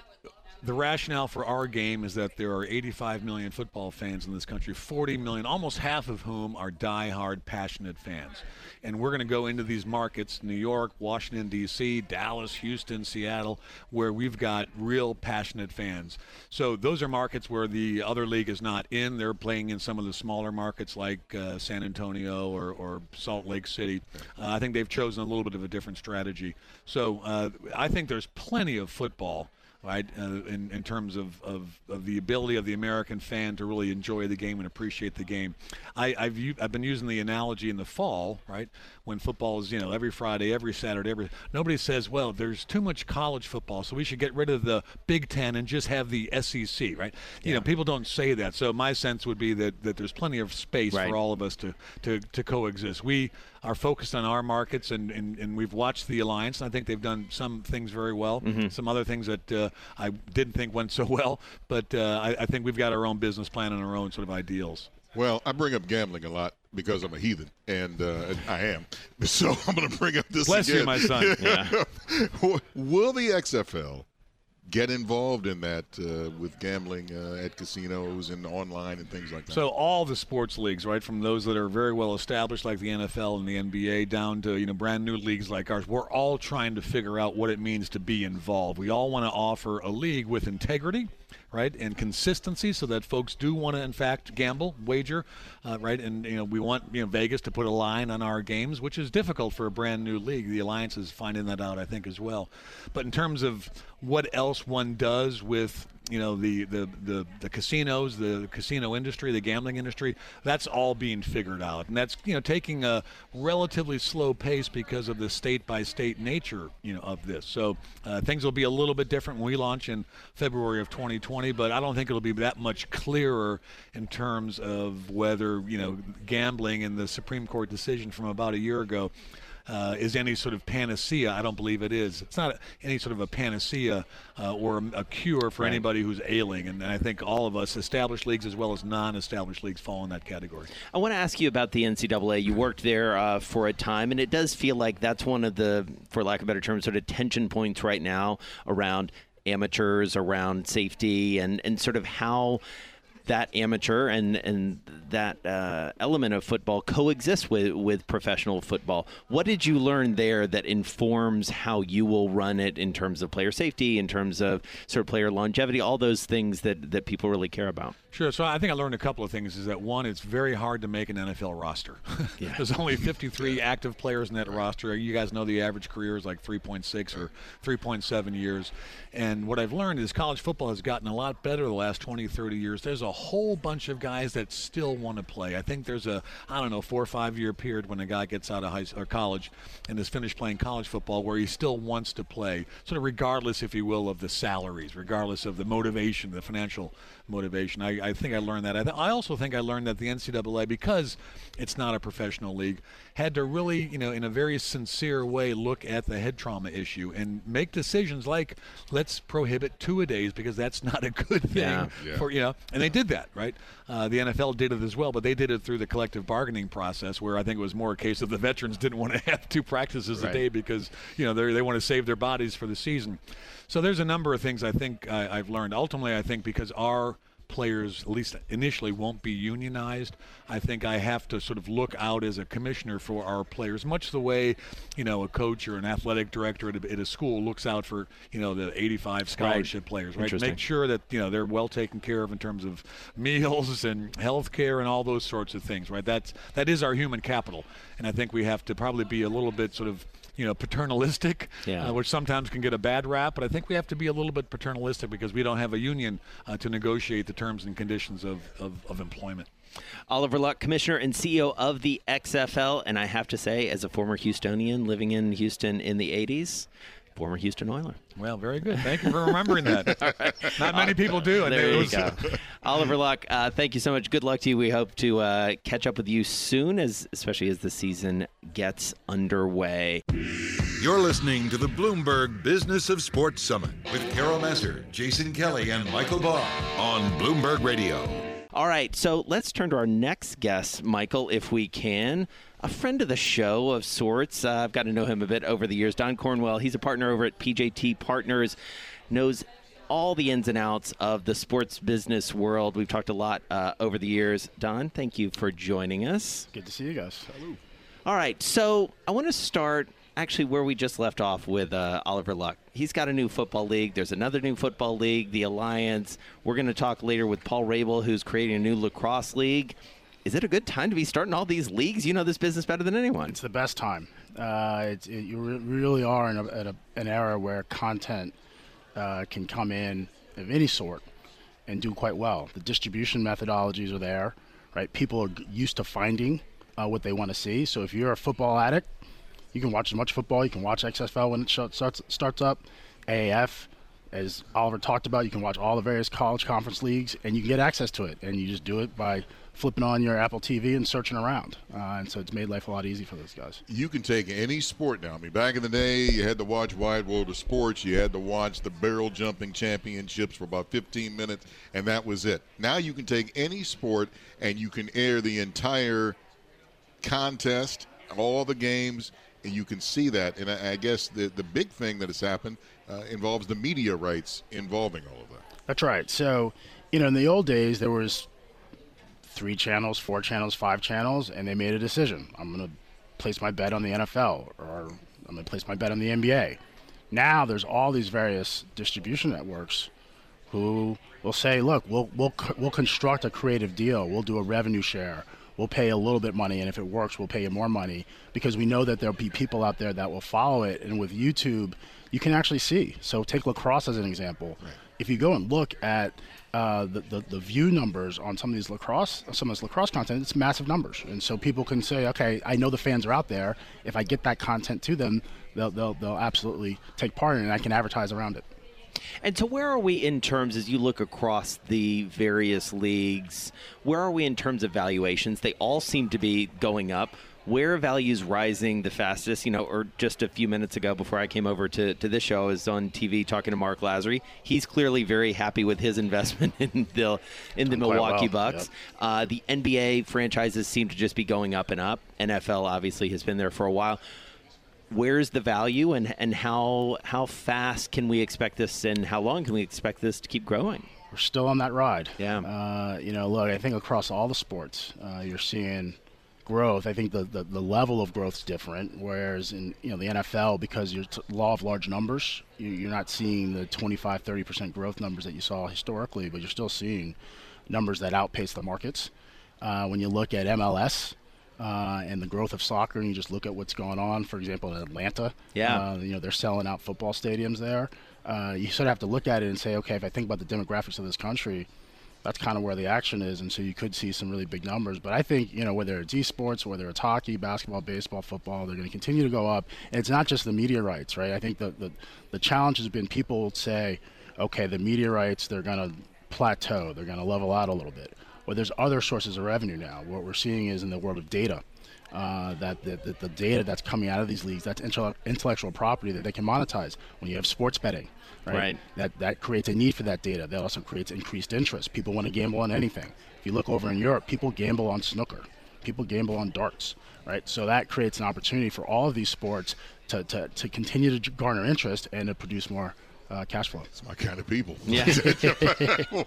the rationale for our game is that there are 85 million football fans in this country, 40 million, almost half of whom are die-hard, passionate fans. And we're going to go into these markets New York, Washington, D.C., Dallas, Houston, Seattle where we've got real passionate fans. So those are markets where the other league is not in. They're playing in some of the smaller markets like uh, San Antonio or, or, Salt Lake City. Uh, I think they've chosen a little bit of a different strategy. So uh, I think there's plenty of football right? Uh, in, in terms of, of, of, the ability of the American fan to really enjoy the game and appreciate the game. I, have I've been using the analogy in the fall, right? When football is, you know, every Friday, every Saturday, every nobody says, well, there's too much college football, so we should get rid of the Big Ten and just have the SEC, right? You know, people don't say that. So my sense would be that, that there's plenty of space right. for all of us to, to, to coexist. We are focused on our markets, and, and, and we've watched the alliance. And I think they've done some things very well, mm-hmm. some other things that uh, I didn't think went so well. But uh, I, I think we've got our own business plan and our own sort of ideals. Well, I bring up gambling a lot because I'm a heathen, and uh, I am. So I'm going to bring up this. Bless again. you, my son. Yeah. Will the XFL get involved in that uh, with gambling uh, at casinos and online and things like that? So all the sports leagues, right, from those that are very well established like the NFL and the NBA down to, you know, brand new leagues like ours, we're all trying to figure out what it means to be involved. We all want to offer a league with integrity right, and consistency, so that folks do want to, in fact, gamble, wager, uh, right, and you know we want you know Vegas to put a line on our games, which is difficult for a brand new league. The alliance is finding that out, I think, as well. But in terms of what else one does with you know, the, the, the, the casinos, the casino industry, the gambling industry, that's all being figured out. And that's, you know, taking a relatively slow pace because of the state by state nature, you know, of this. So uh, things will be a little bit different when we launch in February of 2020, but I don't think it'll be that much clearer in terms of whether, you know, gambling and the Supreme Court decision from about a year ago uh, is any sort of panacea. I don't believe it is. It's not any sort of a panacea uh, or a, cure for right. anybody who's ailing. And I think all of us, established leagues as well as non-established leagues, fall in that category. I want to ask you about the NCAA. You worked there uh, for a time, and it does feel like that's one of the, for lack of better term, sort of tension points right now around amateurs, around safety, and and sort of how that amateur and and that uh, element of football coexist with with professional football. What did you learn there that informs how you will run it in terms of player safety, in terms of sort of player longevity, all those things that that people really care about? Sure. So I think I learned a couple of things. Is that one? It's very hard to make an NFL roster. Yeah. There's only 53 active players in that roster. You guys know the average career is like 3.6 or 3.7 years. And what I've learned is college football has gotten a lot better the last 20, 30 years. There's a whole bunch of guys that still want to play. I think there's a, I don't know, four or five year period when a guy gets out of high or college and has finished playing college football where he still wants to play, sort of regardless, if you will, of the salaries, regardless of the motivation, the financial motivation. I, I think I learned that. I, th- I also think I learned that the NCAA, because it's not a professional league, had to really, you know, in a very sincere way, look at the head trauma issue and make decisions like let's prohibit two a days because that's not a good thing yeah. Yeah. for you know. And they did that, right? Uh, the NFL did it as well, but they did it through the collective bargaining process, where I think it was more a case of the veterans didn't want to have two practices right. a day because you know they they want to save their bodies for the season. So there's a number of things I think I, I've learned. Ultimately, I think because our players, at least initially, won't be unionized. I think I have to sort of look out as a commissioner for our players, much the way, you know, a coach or an athletic director at a, at a school looks out for, you know, the 85 scholarship right. players, right? Make sure that, you know, they're well taken care of in terms of meals and health care and all those sorts of things, right? That's, that is our human capital. And I think we have to probably be a little bit sort of you know paternalistic, yeah. uh, which sometimes can get a bad rap. But I think we have to be a little bit paternalistic because we don't have a union uh, to negotiate the terms and conditions of, of, of employment. Oliver Luck, Commissioner and CEO of the XFL. And I have to say, as a former Houstonian living in Houston in the 80s, former Houston Oiler. Well, very good. Thank you for remembering that. right. Not many people do. And there you go. Oliver Luck, uh, thank you so much. Good luck to you. We hope to uh, catch up with you soon, as especially as the season gets underway. You're listening to the Bloomberg Business of Sports Summit with Carol Massar, Jason Kelly, and Michael Barr on Bloomberg Radio. All right, so let's turn to our next guest, Michael, if we can a friend of the show of sorts. Uh, I've got to know him a bit over the years. Don Cornwell, he's a partner over at PJT Partners, knows all the ins and outs of the sports business world. We've talked a lot uh, over the years. Don, thank you for joining us. Good to see you guys. Hello. All right, so I want to start actually where we just left off with uh, Oliver Luck. He's got a new football league. There's another new football league, the Alliance. We're going to talk later with Paul Rabil, who's creating a new lacrosse league is it a good time to be starting all these leagues? You know this business better than anyone. It's the best time. Uh, it, you re- really are in a, a, an era where content uh, can come in of any sort and do quite well. The distribution methodologies are there, right? People are used to finding uh, what they want to see. So if you're a football addict, you can watch as much football. You can watch XFL when it starts starts up. AAF, as Oliver talked about, you can watch all the various college conference leagues, and you can get access to it. And you just do it by flipping on your Apple TV and searching around. Uh, and so it's made life a lot easy for those guys. You can take any sport now. I mean, back in the day, you had to watch Wide World of Sports. You had to watch the barrel jumping championships for about 15 minutes, and that was it. Now you can take any sport and you can air the entire contest, all the games, and you can see that. And I, I guess the, the big thing that has happened uh, involves the media rights involving all of that. That's right. So, you know, in the old days, there was three channels, four channels, five channels, and they made a decision. I'm going to place my bet on the NFL or I'm going to place my bet on the NBA. Now there's all these various distribution networks who will say, look, we'll, we'll, we'll construct a creative deal. We'll do a revenue share. We'll pay a little bit money, and if it works, we'll pay you more money because we know that there'll be people out there that will follow it. And with YouTube, you can actually see. So take lacrosse as an example. Right if you go and look at uh, the, the, the view numbers on some of these lacrosse, some of this lacrosse content, it's massive numbers, and so people can say, okay, I know the fans are out there. If I get that content to them, they'll they'll, they'll absolutely take part in it, and I can advertise around it. And so, where are we in terms as you look across the various leagues? Where are we in terms of valuations? They all seem to be going up. Where are values rising the fastest? You know, or just a few minutes ago before I came over to, to this show, I was on TV talking to Marc Lasry. He's clearly very happy with his investment in the in the Milwaukee well, Bucks. yep. Uh, the NBA franchises seem to just be going up and up. NFL obviously has been there for a while where's the value and and how how fast can we expect this and how long can we expect this to keep growing? We're still on that ride. Yeah. Uh, you know, look, I think across all the sports, uh, you're seeing growth. I think the, the, the level of growth is different. Whereas in you know the NFL, because you're t- law of large numbers, you, you're not seeing the 25, 30 percent growth numbers that you saw historically, but you're still seeing numbers that outpace the markets. Uh, when you look at MLS. Uh, and the growth of soccer, and you just look at what's going on. For example, in Atlanta, Yeah. uh, you know they're selling out football stadiums there. Uh, you sort of have to look at it and say, okay, if I think about the demographics of this country, that's kind of where the action is, and so you could see some really big numbers. But I think you know whether it's esports, whether it's hockey, basketball, baseball, football, they're going to continue to go up. And it's not just the media rights, right? I think the the, the challenge has been people say, okay, the media rights they're going to plateau, they're going to level out a little bit. Well, there's other sources of revenue now. What we're seeing is in the world of data. Uh, that the, the, the data that's coming out of these leagues, that's intellectual property that they can monetize. When you have sports betting, right? Right. That that creates a need for that data. That also creates increased interest. People want to gamble on anything. If you look over in Europe, people gamble on snooker. People gamble on darts, right? So that creates an opportunity for all of these sports to, to, to continue to garner interest and to produce more uh, cash flow. It's my kind of people. Yeah.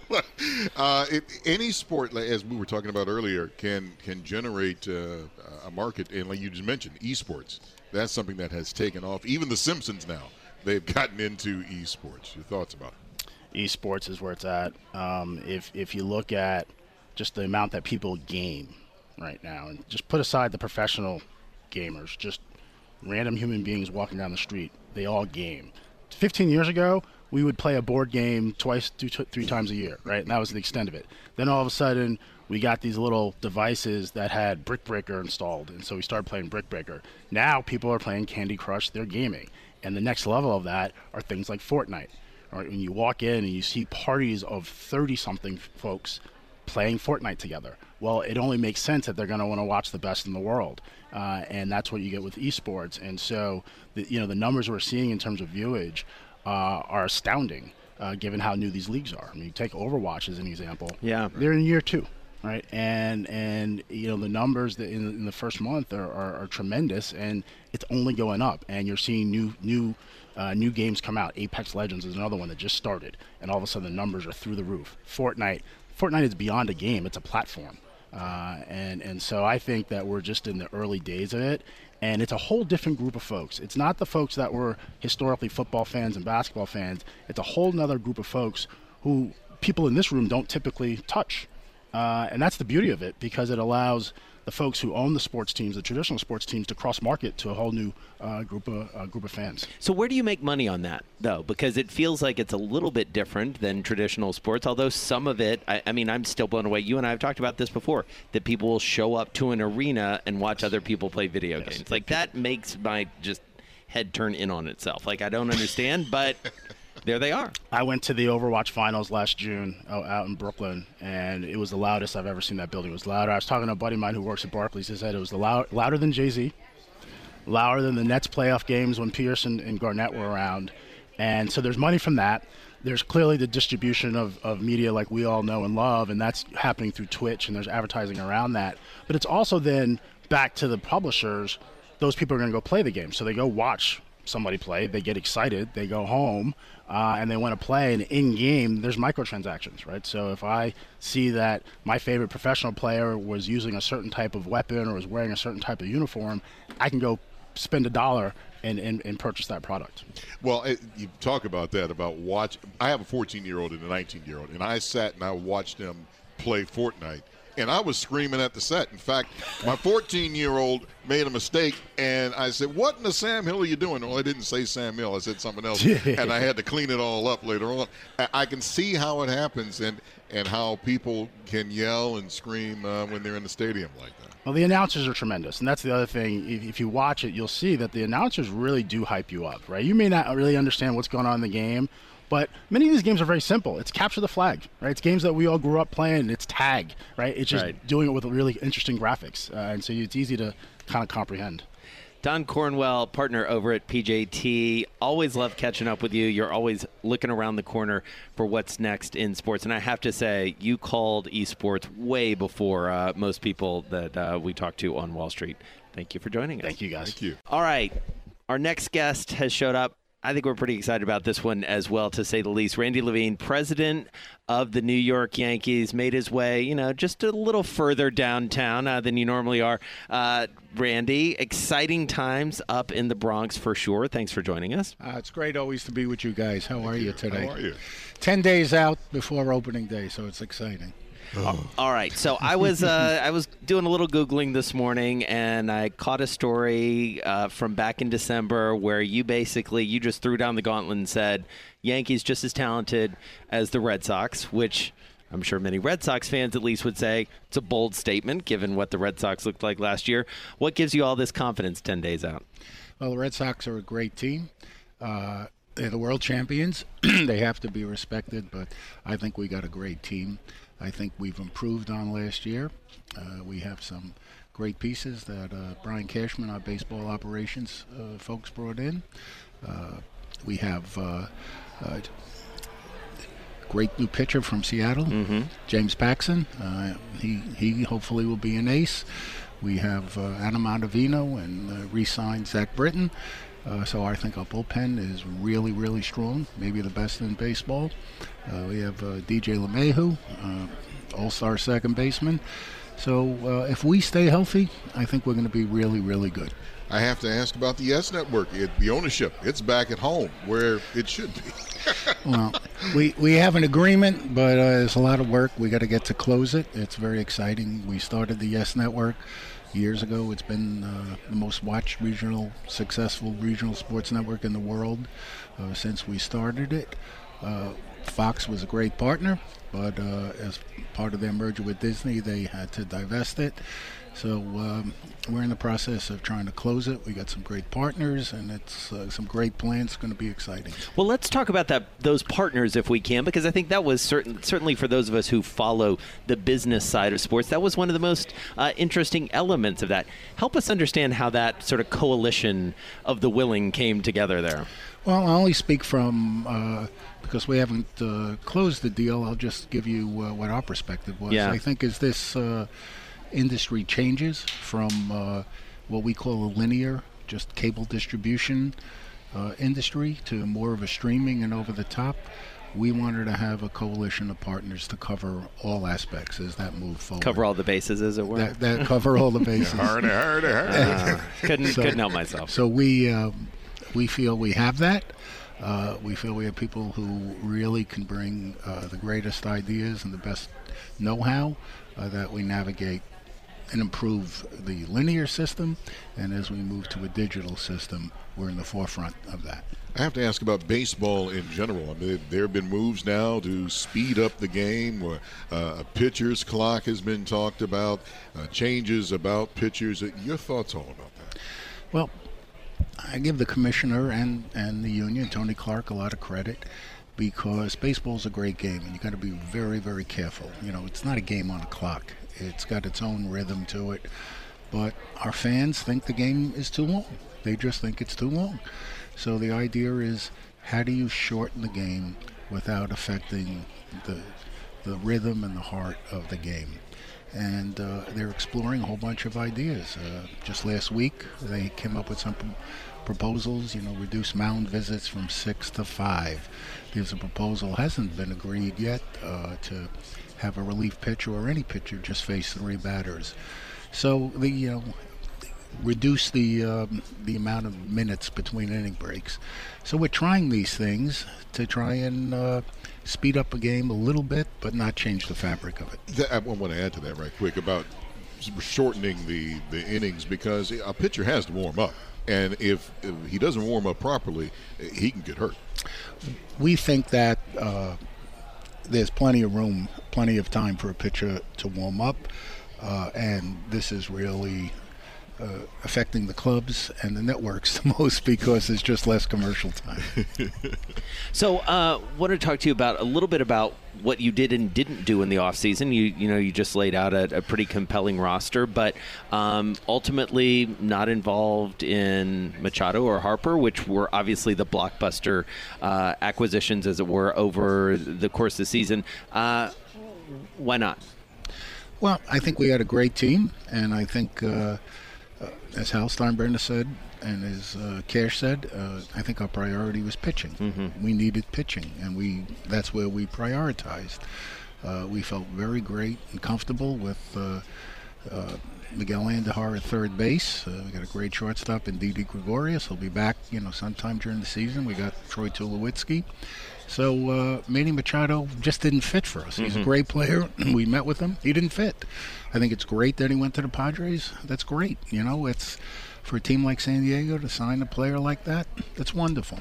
uh, it, any sport, as we were talking about earlier, can can generate uh, a market, and like you just mentioned, esports. That's something that has taken off. Even The Simpsons now they've gotten into esports. Your thoughts about it? esports is where it's at. Um, if if you look at just the amount that people game right now, and just put aside the professional gamers, just random human beings walking down the street, they all game. 15 years ago, we would play a board game twice, two, three times a year, right? And that was the extent of it. Then all of a sudden, we got these little devices that had Brick Breaker installed, and so we started playing Brick Breaker. Now people are playing Candy Crush, they're gaming. And the next level of that are things like Fortnite. Right? When you walk in and you see parties of 30 something folks playing Fortnite together. Well, it only makes sense that they're going to want to watch the best in the world, uh, and that's what you get with esports. And so, the, you know, the numbers we're seeing in terms of viewage uh, are astounding, uh, given how new these leagues are. I mean, you take Overwatch as an example. Yeah. they're in year two, right? And and you know the numbers that in, in the first month are, are, are tremendous, and it's only going up. And you're seeing new new uh, new games come out. Apex Legends is another one that just started, and all of a sudden the numbers are through the roof. Fortnite, Fortnite is beyond a game; it's a platform, uh, and and so I think that we're just in the early days of it, and it's a whole different group of folks. It's not the folks that were historically football fans and basketball fans. It's a whole nother group of folks who people in this room don't typically touch, uh, and that's the beauty of it because it allows the folks who own the sports teams, the traditional sports teams, to cross market to a whole new uh, group of uh, group of fans. So where do you make money on that though? Because it feels like it's a little bit different than traditional sports. Although some of it, I, I mean, I'm still blown away. You and I have talked about this before. That people will show up to an arena and watch other people play video Yes. games. Like that makes my just head turn in on itself. Like I don't understand, but there they are. I went to the Overwatch finals last June out, out in Brooklyn, and it was the loudest I've ever seen that building. It was louder. I was talking to a buddy of mine who works at Barclays. He said it was loud, louder than Jay Z, louder than the Nets playoff games when and, and Garnett were around. And so there's money from that. There's clearly the distribution of, of media like we all know and love, and that's happening through Twitch, and there's advertising around that. But it's also then back to the publishers. Those people are going to go play the game. So they go watch somebody play, they get excited, they go home, uh, and they want to play. And in game, there's microtransactions, right? So if I see that my favorite professional player was using a certain type of weapon or was wearing a certain type of uniform, I can go spend a dollar and, and, and purchase that product. Well, it, you talk about that about watch. I have a 14 year old and a 19 year old, and I sat and I watched them play Fortnite. And I was screaming at the set. In fact, my 14 year old made a mistake, and I said, "What in the Sam Hill are you doing?" Well, I didn't say Sam Hill. I said something else, and I had to clean it all up later on. I can see how it happens, and and how people can yell and scream uh, when they're in the stadium like that. Well, the announcers are tremendous, and that's the other thing. If, if, you watch it, you'll see that the announcers really do hype you up, right? You may not really understand what's going on in the game, but many of these games are very simple. It's capture the flag, right? It's games that we all grew up playing. It's tag, right? It's just right. doing it with really interesting graphics, uh, and so it's easy to kind of comprehend. Don Cornwell, partner over at PJT. Always love catching up with you. You're always looking around the corner for what's next in sports. And I have to say, you called esports way before uh, most people that uh, we talk to on Wall Street. Thank you for joining us. Thank you, guys. Thank you. All right. Our next guest has showed up. I think we're pretty excited about this one as well, to say the least. Randy Levine, president of the New York Yankees, made his way, you know, just a little further downtown uh, than you normally are. Uh, Randy, exciting times up in the Bronx for sure. Thanks for joining us. Uh, it's great always to be with you guys. How are you today? How are you? Ten days out before opening day, so it's exciting. All right. So I was uh, I was doing a little googling this morning, and I caught a story uh, from back in December where you basically you just threw down the gauntlet and said Yankees just as talented as the Red Sox, which I'm sure many Red Sox fans at least would say it's a bold statement given what the Red Sox looked like last year. What gives you all this confidence 10 days out? Well, the Red Sox are a great team. Uh, they're the world champions. they have to be respected, but I think we got a great team. I think we've improved on last year. Uh, we have some great pieces that uh, Brian Cashman, our baseball operations uh, folks, brought in. Uh, we have uh, uh, great new pitcher from Seattle, mm-hmm. James Paxton. he he hopefully will be an ace. We have Adam Ottavino and re-signed Zach Britton. Uh, so I think our bullpen is really, really strong, maybe the best in baseball. Uh, we have uh, DJ LeMahieu, uh, all-star second baseman. So uh, if we stay healthy, I think we're going to be really, really good. I have to ask about the Yes Network. It, the ownership, it's back at home where it should be. well, we, we have an agreement, but uh, there's a lot of work. We got to get to close it. It's very exciting. We started the Yes Network years ago. It's been uh, the most watched regional, successful regional sports network in the world uh, since we started it. Uh, Fox was a great partner, but uh, as part of their merger with Disney, they had to divest it. So um, we're in the process of trying to close it. We got some great partners, and it's uh, some great plans. It's going to be exciting. Well, let's talk about that those partners if we can, because I think that was certain, certainly for those of us who follow the business side of sports, that was one of the most uh, interesting elements of that. Help us understand how that sort of coalition of the willing came together there. Well, I only speak from uh, because we haven't uh, closed the deal. I'll just give you uh, what our perspective was. Yeah. I think is this uh, industry changes from uh, what we call a linear, just cable distribution uh, industry, to more of a streaming and over the top, we wanted to have a coalition of partners to cover all aspects as that move forward. Cover all the bases, as it were. That, that cover all the bases. harder, harder, harder. Uh, couldn't So- couldn't help myself. So we um, we feel we have that. Uh, we feel we have people who really can bring uh, the greatest ideas and the best know-how uh, that we navigate and improve the linear system. And as we move to a digital system, we're in the forefront of that. I have to ask about baseball in general. I mean, there have been moves now to speed up the game. Uh, a pitcher's clock has been talked about, uh, changes about pitchers. Your thoughts all about that? Well, I give the commissioner and, and the union, Tony Clark, a lot of credit because baseball's a great game and you got to be very, very careful. You know, it's not a game on a clock, it's got its own rhythm to it. But our fans think the game is too long, they just think it's too long. So the idea is how do you shorten the game without affecting the, the rhythm and the heart of the game? and uh, they're exploring a whole bunch of ideas. Uh, just last week, they came up with some p- proposals. You know, reduce mound visits from six to five. There's a proposal hasn't been agreed yet uh, to have a relief pitcher or any pitcher just face three batters. So the you know. reduce the um, the amount of minutes between inning breaks. So we're trying these things to try and uh, speed up a game a little bit, but not change the fabric of it. I want to add to that right quick about shortening the, the innings because a pitcher has to warm up. And if, if he doesn't warm up properly, he can get hurt. We think that uh, there's plenty of room, plenty of time for a pitcher to warm up. Uh, and this is really uh, affecting the clubs and the networks the most because there's just less commercial time. so, uh, want to talk to you about a little bit about what you did and didn't do in the offseason. You you know you just laid out a, a pretty compelling roster, but um, ultimately not involved in Machado or Harper, which were obviously the blockbuster uh, acquisitions, as it were, over the course of the season. Uh, why not? Well, I think we had a great team, and I think uh, uh, as Hal Steinbrenner said, and as uh, Cash said, uh, I think our priority was pitching. Mm-hmm. We needed pitching, and we that's where we prioritized. Uh, we felt very great and comfortable with uh, uh, Miguel Andujar at third base. Uh, we got a great shortstop in Didi Gregorius. He'll be back, you know, sometime during the season. We got Troy Tulowitzki. So uh, Manny Machado just didn't fit for us. He's Mhm. a great player. we met with him. He didn't fit. I think it's great that he went to the Padres. That's great. You know, it's for a team like San Diego to sign a player like that. That's wonderful.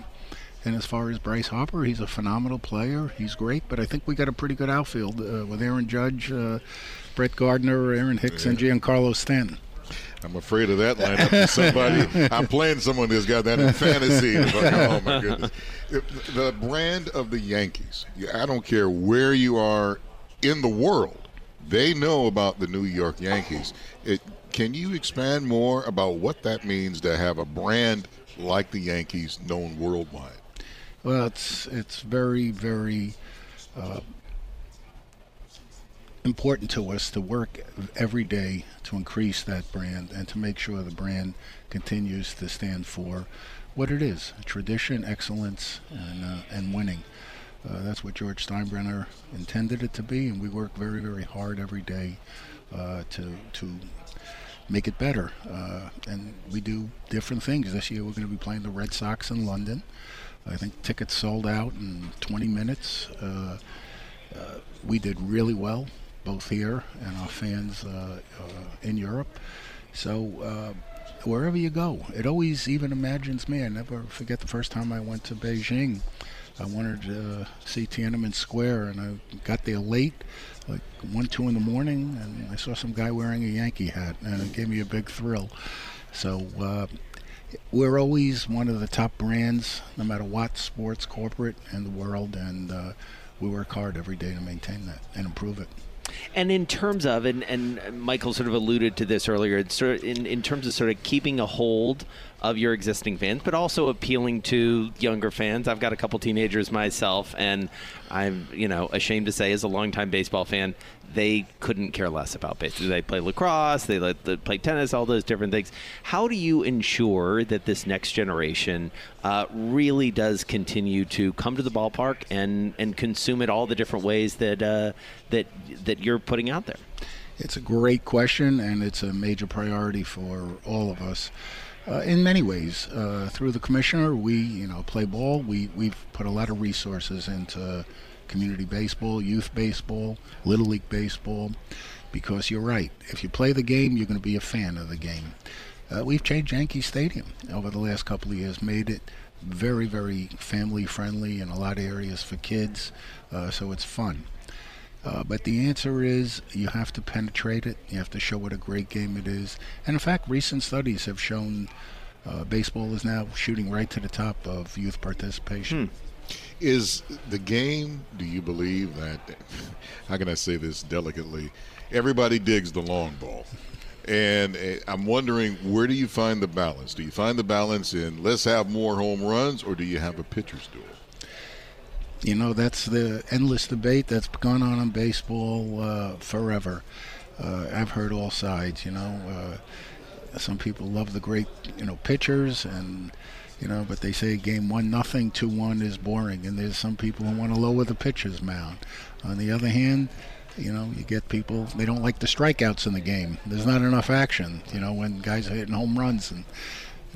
And as far as Bryce Harper, he's a phenomenal player. He's great, but I think we got a pretty good outfield uh, with Aaron Judge, uh, Brett Gardner, Aaron Hicks, and Giancarlo Stanton. I'm afraid of that lineup. Somebody, I'm playing someone who's got that in fantasy. Like, oh my goodness! The- The brand of the Yankees. I don't care where you are in the world, they know about the New York Yankees. It, can you expand more about what that means to have a brand like the Yankees known worldwide? Well, it's it's very very uh, important to us to work every day to increase that brand and to make sure the brand continues to stand for what it is: tradition, excellence, and uh, and winning. Uh, that's what George Steinbrenner intended it to be, and we work very very hard every day uh, to to make it better. Uh, and we do different things. This year we're going to be playing the Red Sox in London. I think tickets sold out in 20 minutes. Uh, uh, we did really well, both here and our fans uh, uh, in Europe. So uh, wherever you go, it always even imagines me. I never forget the first time I went to Beijing. I wanted to see Tiananmen Square, and I got there late, like one, two in the morning, and I saw some guy wearing a Yankee hat, and it gave me a big thrill. So uh, we're always one of the top brands, no matter what sports corporate in the world, and uh, we work hard every day to maintain that and improve it. And in terms of, and, and Michael sort of alluded to this earlier, sort of in, in terms of sort of keeping a hold of your existing fans, but also appealing to younger fans. I've got a couple teenagers myself, and I'm, you know, ashamed to say, as a longtime baseball fan, they couldn't care less about baseball. They play lacrosse, they, they play tennis, all those different things. How do you ensure that this next generation uh, really does continue to come to the ballpark and, and consume it all the different ways that uh, that that you're putting out there? It's a great question, and it's a major priority for all of us. Uh, in many ways, uh, through the commissioner, we you know play ball. We we've put a lot of resources into community baseball, youth baseball, little league baseball, because you're right. If you play the game, you're going to be a fan of the game. Uh, we've changed Yankee Stadium over the last couple of years, made it very very family friendly in a lot of areas for kids, uh, so it's fun. Uh, but the answer is you have to penetrate it. You have to show what a great game it is. And in fact, recent studies have shown uh, baseball is now shooting right to the top of youth participation. Is the game, do you believe that, how can I say this delicately? Everybody digs the long ball. And uh, I'm wondering, where do you find the balance? Do you find the balance in let's have more home runs, or do you have a pitcher's duel? You know, that's the endless debate that's gone on in baseball uh, forever. Uh, I've heard all sides, you know. Uh, some people love the great, you know, pitchers and you know, but they say game one nothing, two one is boring, and there's some people who want to lower the pitcher's mound. On the other hand, You know, you get people they don't like the strikeouts in the game. There's not enough action. You know, when guys are hitting home runs and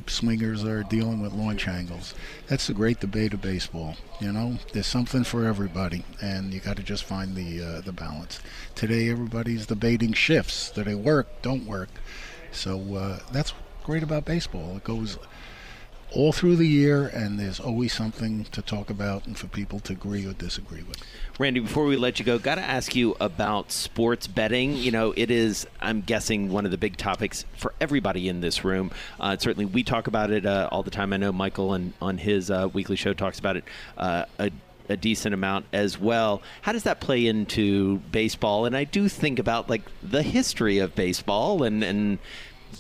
swingers are dealing with launch angles. That's the great debate of baseball. You know, there's something for everybody, and you got to just find the uh, the balance. Today, everybody's debating shifts. Do they work? Don't work? So uh, that's great about baseball. It goes all through the year, and there's always something to talk about and for people to agree or disagree with. Randy, before we let you go, got to ask you about sports betting. You know, it is, I'm guessing, one of the big topics for everybody in this room. Uh, certainly, we talk about it uh, all the time. I know Michael and on his uh, weekly show talks about it uh, a, a decent amount as well. How does that play into baseball? And I do think about like the history of baseball and and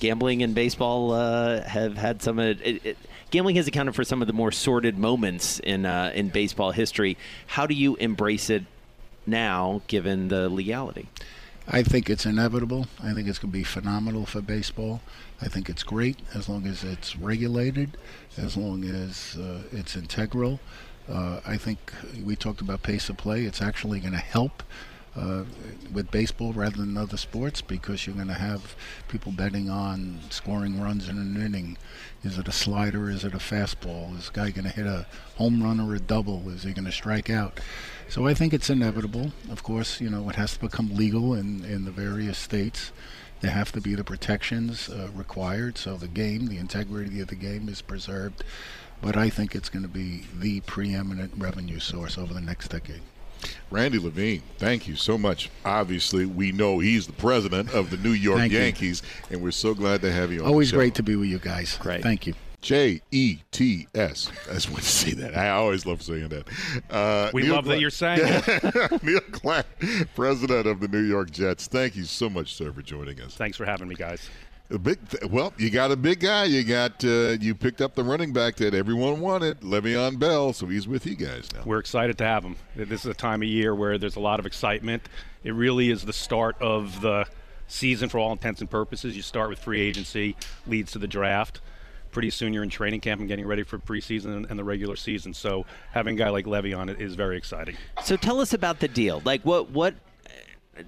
gambling and baseball uh, have had some. It, it, gambling has accounted for some of the more sordid moments in uh, in baseball history. How do you embrace it now, given the legality? I think it's inevitable. I think it's going to be phenomenal for baseball. I think it's great as long as it's regulated, as long as uh, it's integral. Uh, I think we talked about pace of play. It's actually going to help uh, with baseball rather than other sports because you're going to have people betting on scoring runs in an inning. Is it a slider? Is it a fastball? Is a guy going to hit a home run or a double? Is he going to strike out? So I think it's inevitable. Of course, you know, it has to become legal in, in the various states. There have to be the protections uh, required so the game, the integrity of the game is preserved. But I think it's going to be the preeminent revenue source over the next decade. Randy Levine, thank you so much. Obviously, we know he's the president of the New York Thank you. Yankees, and we're so glad to have you on Always the show. great to be with you guys. Great. Thank you. J E T S. I just want to say that. I always love saying that. Uh, We Neil love that you're saying it. Neil Glat, president of the New York Jets. Thank you so much, sir, for joining us. Thanks for having me, guys. A big, th- well, you got a big guy. You got uh, you picked up the running back that everyone wanted, Le'Veon Bell. So he's with you guys now. We're excited to have him. This is a time of year where there's a lot of excitement. It really is the start of the season for all intents and purposes. You start with free agency, leads to the draft. Pretty soon you're in training camp and getting ready for preseason and, and the regular season. So having a guy like Le'Veon it is very exciting. So tell us about the deal. Like what what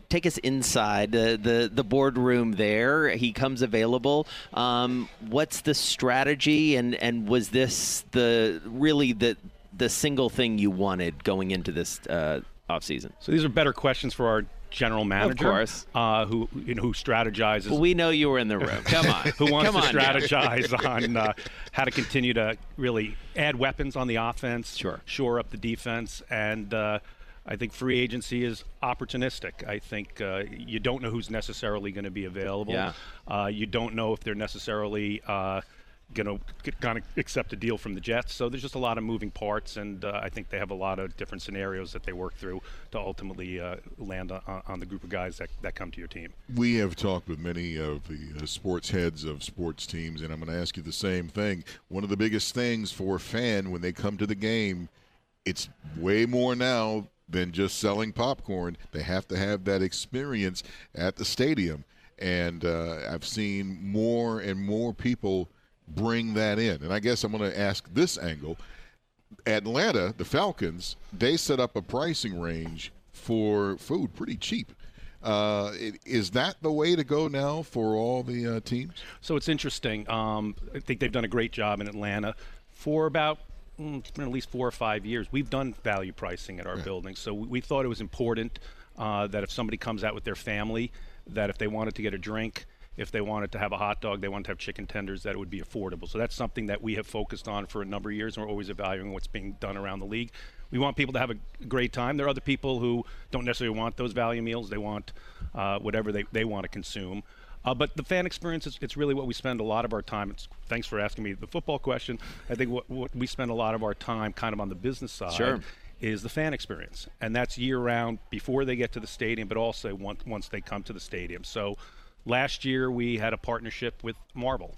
take us inside the the, the boardroom there. He comes available. Um, what's the strategy and and was this the really the the single thing you wanted going into this uh, offseason? So these are better questions for our general manager, of course. uh, who you know who strategizes. Well, we know you were in the room. Come on. who wants Come to on strategize on uh, how to continue to really add weapons on the offense, Sure. shore up the defense, and uh, I think free agency is opportunistic. I think uh, you don't know who's necessarily going to be available. Yeah. Uh, you don't know if they're necessarily. Uh, Going to kind of accept a deal from the Jets, so there's just a lot of moving parts, and uh, I think they have a lot of different scenarios that they work through to ultimately uh, land on, on the group of guys that, that come to your team. We have talked with many of the uh, sports heads of sports teams, and I'm going to ask you the same thing. One of the biggest things for a fan when they come to the game, it's way more now than just selling popcorn. They have to have that experience at the stadium. And uh, I've seen more and more people bring that in. And I guess I'm going to ask this angle. Atlanta, the Falcons, they set up a pricing range for food pretty cheap. Uh, is that the way to go now for all the uh, teams? So it's interesting. Um, I think they've done a great job in Atlanta for about mm, it's been at least four or five years. We've done value pricing at our building, so we, we thought it was important uh, that if somebody comes out with their family, that if they wanted to get a drink, if they wanted to have a hot dog, they wanted to have chicken tenders, that it would be affordable. So that's something that we have focused on for a number of years, and we're always evaluating what's being done around the league. We want people to have a great time. There are other people who don't necessarily want those value meals. They want uh, whatever they, they want to consume. Uh, but the fan experience, is, it's really what we spend a lot of our time. It's, thanks for asking me the football question. I think what, what we spend a lot of our time kind of on the business side Sure. is the fan experience. And that's year round before they get to the stadium, but also once, once they come to the stadium. So last year we had a partnership with Marvel.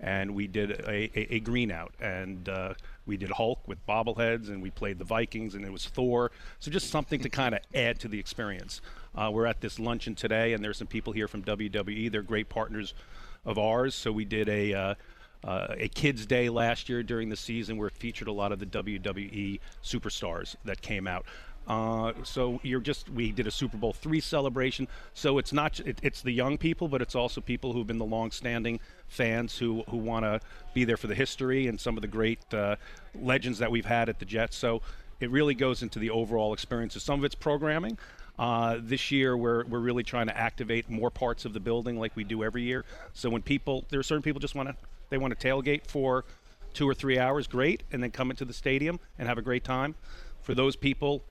And we did a, a, a green out, and uh, we did Hulk with bobbleheads, and we played the Vikings, and it was Thor. So just something to kind of add to the experience. Uh, we're at this luncheon today, and there's some people here from WWE. They're great partners of ours. So we did a uh, uh, a kids' day last year during the season where it featured a lot of the WWE superstars that came out. Uh, so you're just we did a Super Bowl three celebration. So it's not it, it's the young people, but it's also people who've been the long-standing fans who who want to be there for the history and some of the great uh, legends that we've had at the Jets. So it really goes into the overall experience. of Some of it's programming. Uh, this year, we're, we're really trying to activate more parts of the building like we do every year. So when people, there are certain people just want to, they want to tailgate for two or three hours, great, and then come into the stadium and have a great time. For those people,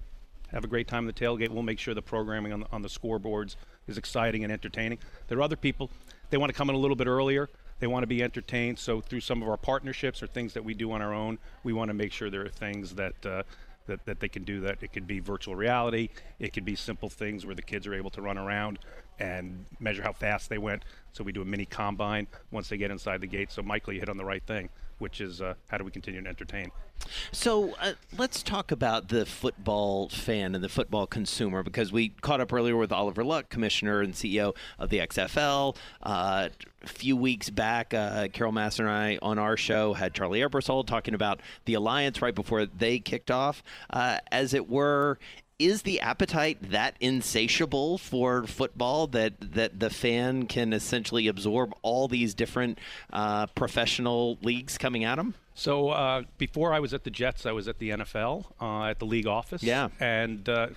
have a great time in the tailgate. We'll make sure the programming on the, on the scoreboards is exciting and entertaining. There are other people, they want to come in a little bit earlier. They want to be entertained. So through some of our partnerships or things that we do on our own, we want to make sure there are things that uh, that, that they can do that. It could be virtual reality. It could be simple things where the kids are able to run around and measure how fast they went. So we do a mini combine once they get inside the gate. So Michael, you hit on the right thing, which is uh, how do we continue to entertain? So uh, let's talk about the football fan and the football consumer because we caught up earlier with Oliver Luck, commissioner and CEO of the XFL. Uh, a few weeks back, uh, Carol Massar and I on our show had Charlie Ebersol talking about the alliance right before they kicked off, uh, as it were is the appetite that insatiable for football that that the fan can essentially absorb all these different uh, professional leagues coming at them? So uh, before I was at the Jets, I was at the NFL uh, at the league office. Yeah, and uh,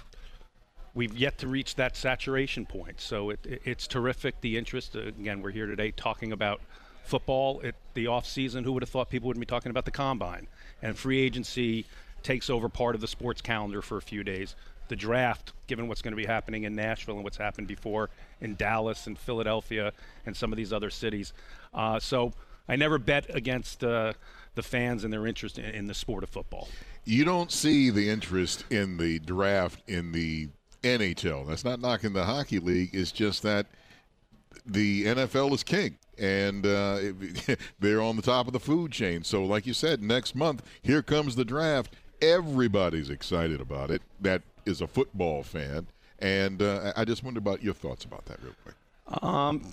we've yet to reach that saturation point. So it, it, it's terrific. The interest. Uh, again, we're here today talking about football. At the off season, who would have thought people would be talking about the combine and free agency takes over part of the sports calendar for a few days. The draft, given what's going to be happening in Nashville and what's happened before in Dallas and Philadelphia and some of these other cities. Uh, so I never bet against uh, the fans and their interest in, in the sport of football. You don't see the interest in the draft in the NHL. That's not knocking the hockey league. It's just that the NFL is king, and uh, they're on the top of the food chain. So, like you said, next month here comes the draft. Everybody's excited about it. That is a football fan, and uh, I just wonder about your thoughts about that, real quick. Um,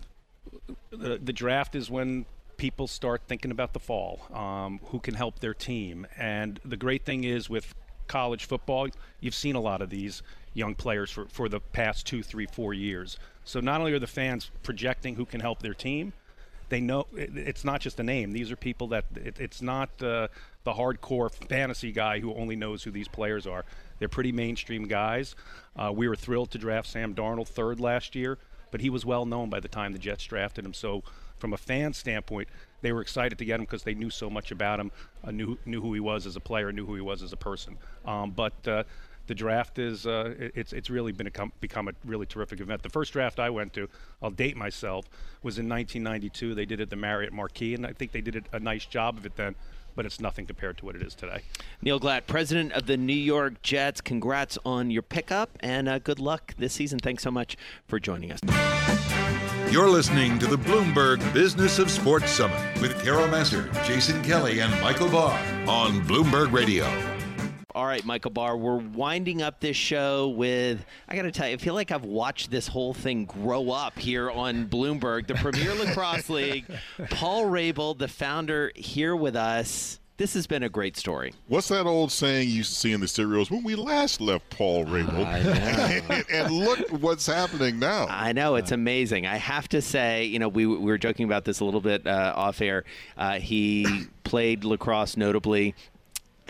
the, the draft is when people start thinking about the fall, um, who can help their team. And the great thing is with college football, you've seen a lot of these young players for, for the past two, three, four years. So not only are the fans projecting who can help their team, they know it, it's not just a name. These are people that it, it's not uh, the hardcore fantasy guy who only knows who these players are. They're pretty mainstream guys. Uh, we were thrilled to draft Sam Darnold third last year, but he was well known by the time the Jets drafted him. So from a fan standpoint, they were excited to get him because they knew so much about him, uh, knew knew who he was as a player, knew who he was as a person. Um, but uh, the draft is uh, it's it's really been a become a really terrific event. The first draft I went to, I'll date myself, was in 1992. They did it at the Marriott Marquis, and I think they did a nice job of it then. But it's nothing compared to what it is today. Neil Glat, president of the New York Jets. Congrats on your pickup and uh, good luck this season. Thanks so much for joining us. You're listening to the Bloomberg Business of Sports Summit with Carol Massar, Jason Kelly, and Michael Barr on Bloomberg Radio. All right, Michael Barr, we're winding up this show with, I got to tell you, I feel like I've watched this whole thing grow up here on Bloomberg, the Premier Lacrosse League. Paul Rabil, the founder, here with us. This has been a great story. What's that old saying you used to see in the serials when we last left Paul Rabil? and, and look what's happening now. I know it's amazing. I have to say, you know, we, we were joking about this a little bit uh, off air. Uh, he played lacrosse notably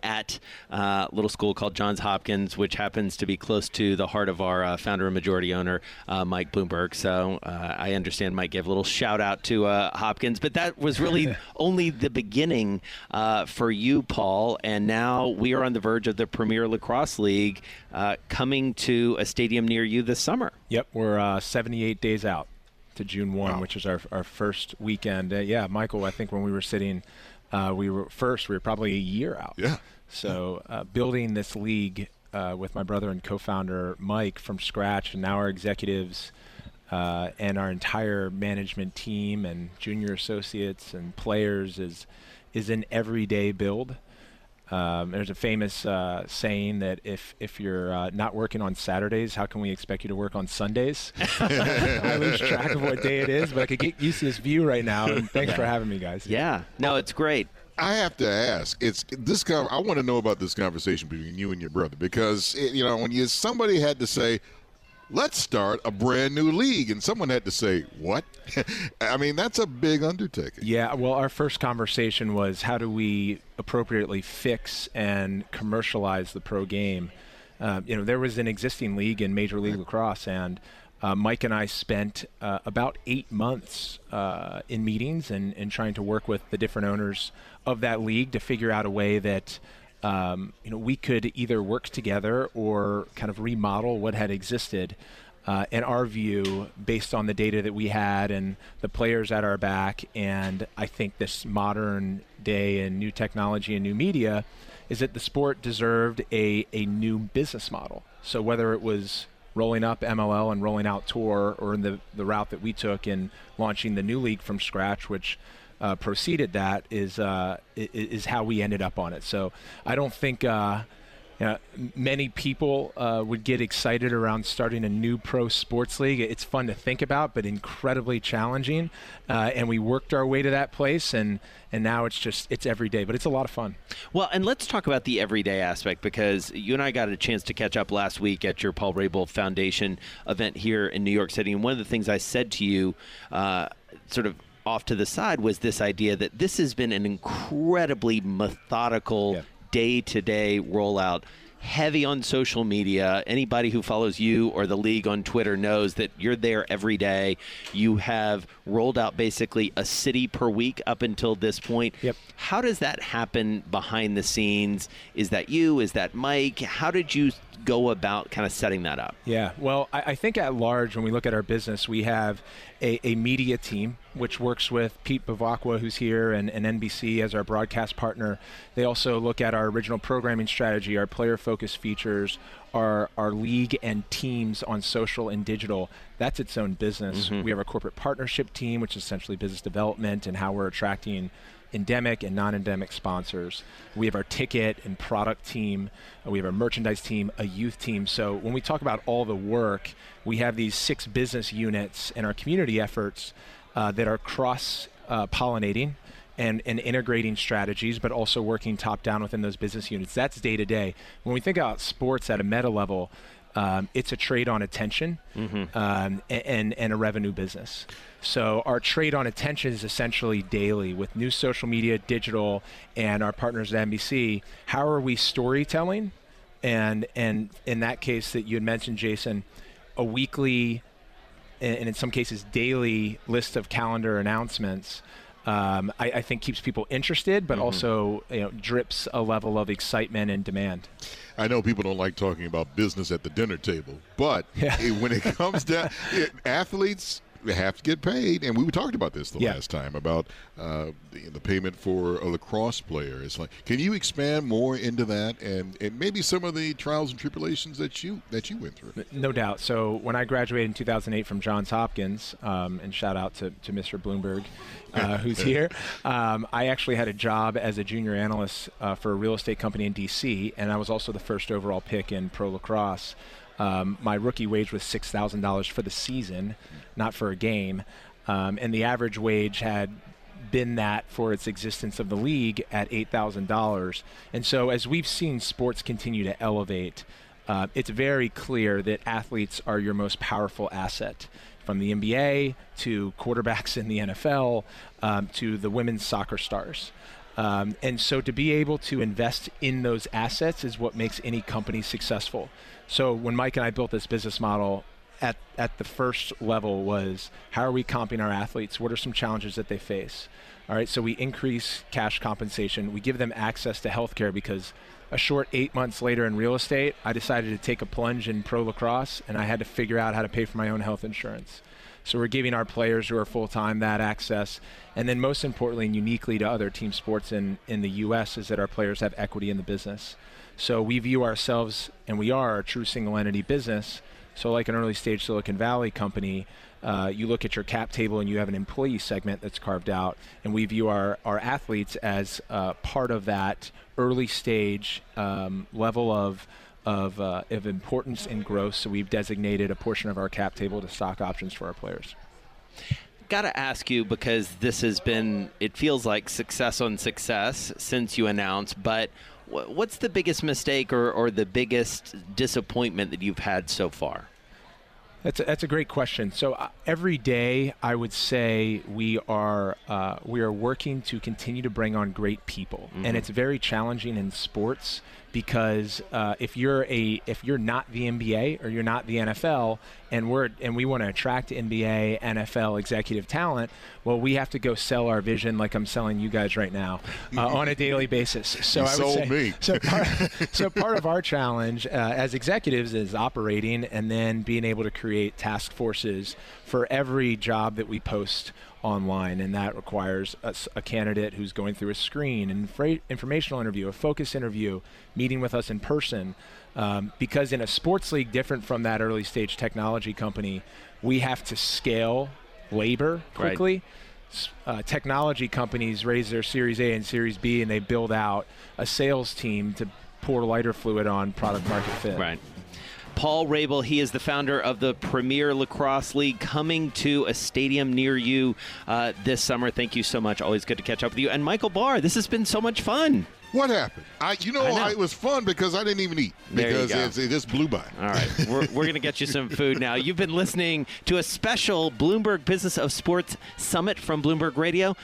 at uh, a little school called Johns Hopkins, which happens to be close to the heart of our uh, founder and majority owner, uh, Mike Bloomberg. So uh, I understand Mike gave a little shout out to uh, Hopkins, but that was really only the beginning uh, for you, Paul. And now we are on the verge of the Premier Lacrosse League coming to a stadium near you this summer. Yep, we're 78 days out to June 1, wow. which is our, our first weekend. yeah, Michael, I think when we were sitting – uh, we were first. We were probably a year out. Yeah. So uh, building this league uh, with my brother and co-founder Mike from scratch, and now our executives uh, and our entire management team and junior associates and players is is an everyday build. Um, there's a famous uh, saying that if if you're uh, not working on Saturdays, how can we expect you to work on Sundays? I lose track of what day it is, but I could get used to this view right now. And thanks yeah. for having me, guys. Yeah, no, it's great. I have to ask. It's this. Con- I want to know about this conversation between you and your brother because it, you know when you somebody had to say, "Let's start a brand new league," and someone had to say, "What?" I mean, that's a big undertaking. Yeah, well, our first conversation was how do we appropriately fix and commercialize the pro game. Uh, you know, there was an existing league in Major League Lacrosse, and uh, Mike and I spent uh, about eight months uh, in meetings and, and trying to work with the different owners of that league to figure out a way that um, you know we could either work together or kind of remodel what had existed. Uh, in our view, based on the data that we had and the players at our back, and I think this modern day and new technology and new media, is that the sport deserved a, a new business model. So whether it was rolling up MLL and rolling out Tour, or in the the route that we took in launching the new league from scratch, which uh, preceded that, is uh, is how we ended up on it. So I don't think. Uh, you know, many people uh, would get excited around starting a new pro sports league. It's fun to think about, but incredibly challenging. Uh, and we worked our way to that place, and and now it's just it's every day, but it's a lot of fun. Well, and let's talk about the everyday aspect because you and I got a chance to catch up last week at your Paul Rabil Foundation event here in New York City, and one of the things I said to you, uh, sort of off to the side, was this idea that this has been an incredibly methodical day to day rollout. Heavy on social media. Anybody who follows you or the league on Twitter knows that you're there every day. You have rolled out basically a city per week up until this point. Yep. How does that happen behind the scenes? Is that you? Is that Mike? How did you go about kind of setting that up? Yeah, well, I, I think at large, when we look at our business, we have a, a media team which works with Pete Bevacqua, who's here, and, and NBC as our broadcast partner. They also look at our original programming strategy, our player focused features, our, our league and teams on social and digital. That's its own business. Mhm. We have a corporate partnership team, which is essentially business development and how we're attracting endemic and non-endemic sponsors. We have our ticket and product team. Uh, We have our merchandise team, a youth team. So when we talk about all the work, we have these six business units and our community efforts uh, that are cross uh, pollinating. And, and integrating strategies, but also working top down within those business units. That's day to day. When we think about sports at a meta level, um, it's a trade on attention um, and, and a revenue business. So our trade on attention is essentially daily with new social media, digital, and our partners at NBC. How are we storytelling? And and in that case that you had mentioned, Jason, a weekly and in some cases daily list of calendar announcements. Um, I, I think keeps people interested, but Mhm. also you know, drips a level of excitement and demand. I know people don't like talking about business at the dinner table, but eh, when it comes down, eh, athletes have to get paid, and we talked about this the Yeah. last time about uh, the, the payment for a lacrosse player. It's like, can you expand more into that, and, and maybe some of the trials and tribulations that you that you went through? No doubt. So when I graduated in 2008 from Johns Hopkins, um, and shout out to, to Mr. Bloomberg, uh, who's here, um, I actually had a job as a junior analyst uh, for a real estate company in D.C., and I was also the first overall pick in pro lacrosse. Um, my rookie wage was six thousand dollars for the season, not for a game, um, and the average wage had been that for its existence of the league at eight thousand dollars. And so, as we've seen sports continue to elevate, uh, it's very clear that athletes are your most powerful asset. From the NBA to quarterbacks in the NFL um, to the women's soccer stars. Um, and so to be able to invest in those assets is what makes any company successful. So when Mike and I built this business model, at, at the first level was how are we comping our athletes? What are some challenges that they face? All right, so we increase cash compensation. We give them access to healthcare because a short eight months later in real estate, I decided to take a plunge in pro lacrosse and I had to figure out how to pay for my own health insurance. So we're giving our players who are full time that access. And then most importantly and uniquely to other team sports in, in the US is that our players have equity in the business. So we view ourselves and we are a true single entity business. So like an early stage Silicon Valley company, uh, you look at your cap table and you have an employee segment that's carved out, and we view our, our athletes as uh, part of that early stage um, level of of, uh, of importance and growth. So we've designated a portion of our cap table to stock options for our players. got to ask you because this has been, it feels like success on success since you announced, but what's the biggest mistake or, or the biggest disappointment that you've had so far? That's a, that's a great question. So uh, every day, I would say we are uh, we are working to continue to bring on great people, Mhm. and it's very challenging in sports because uh, if you're a if you're not the NBA or you're not the NFL, and we're and we want to attract NBA, NFL executive talent, well, we have to go sell our vision like I'm selling you guys right now uh, on a daily basis. So You I would say, me. So part, so part of our challenge uh, as executives is operating and then being able to create task forces for every job that we post online, and that requires a candidate who's going through a screen, an infra- informational interview, a focus interview, meeting with us in person. Um, because in a sports league different from that early stage technology company, we have to scale labor quickly. S- Uh, technology companies raise their Series A and Series B, and they build out a sales team to pour lighter fluid on product market fit. Right. Paul Rabil, he is the founder of the Premier Lacrosse League, coming to a stadium near you uh, this summer. Thank you so much. Always good to catch up with you. And Michael Barr, this has been so much fun. What happened? I, you know, I know. I it was fun because I didn't even eat because it just blew by. All right, we're, we're going to get you some food now. You've been listening to a special Bloomberg Business of Sports Summit from Bloomberg Radio.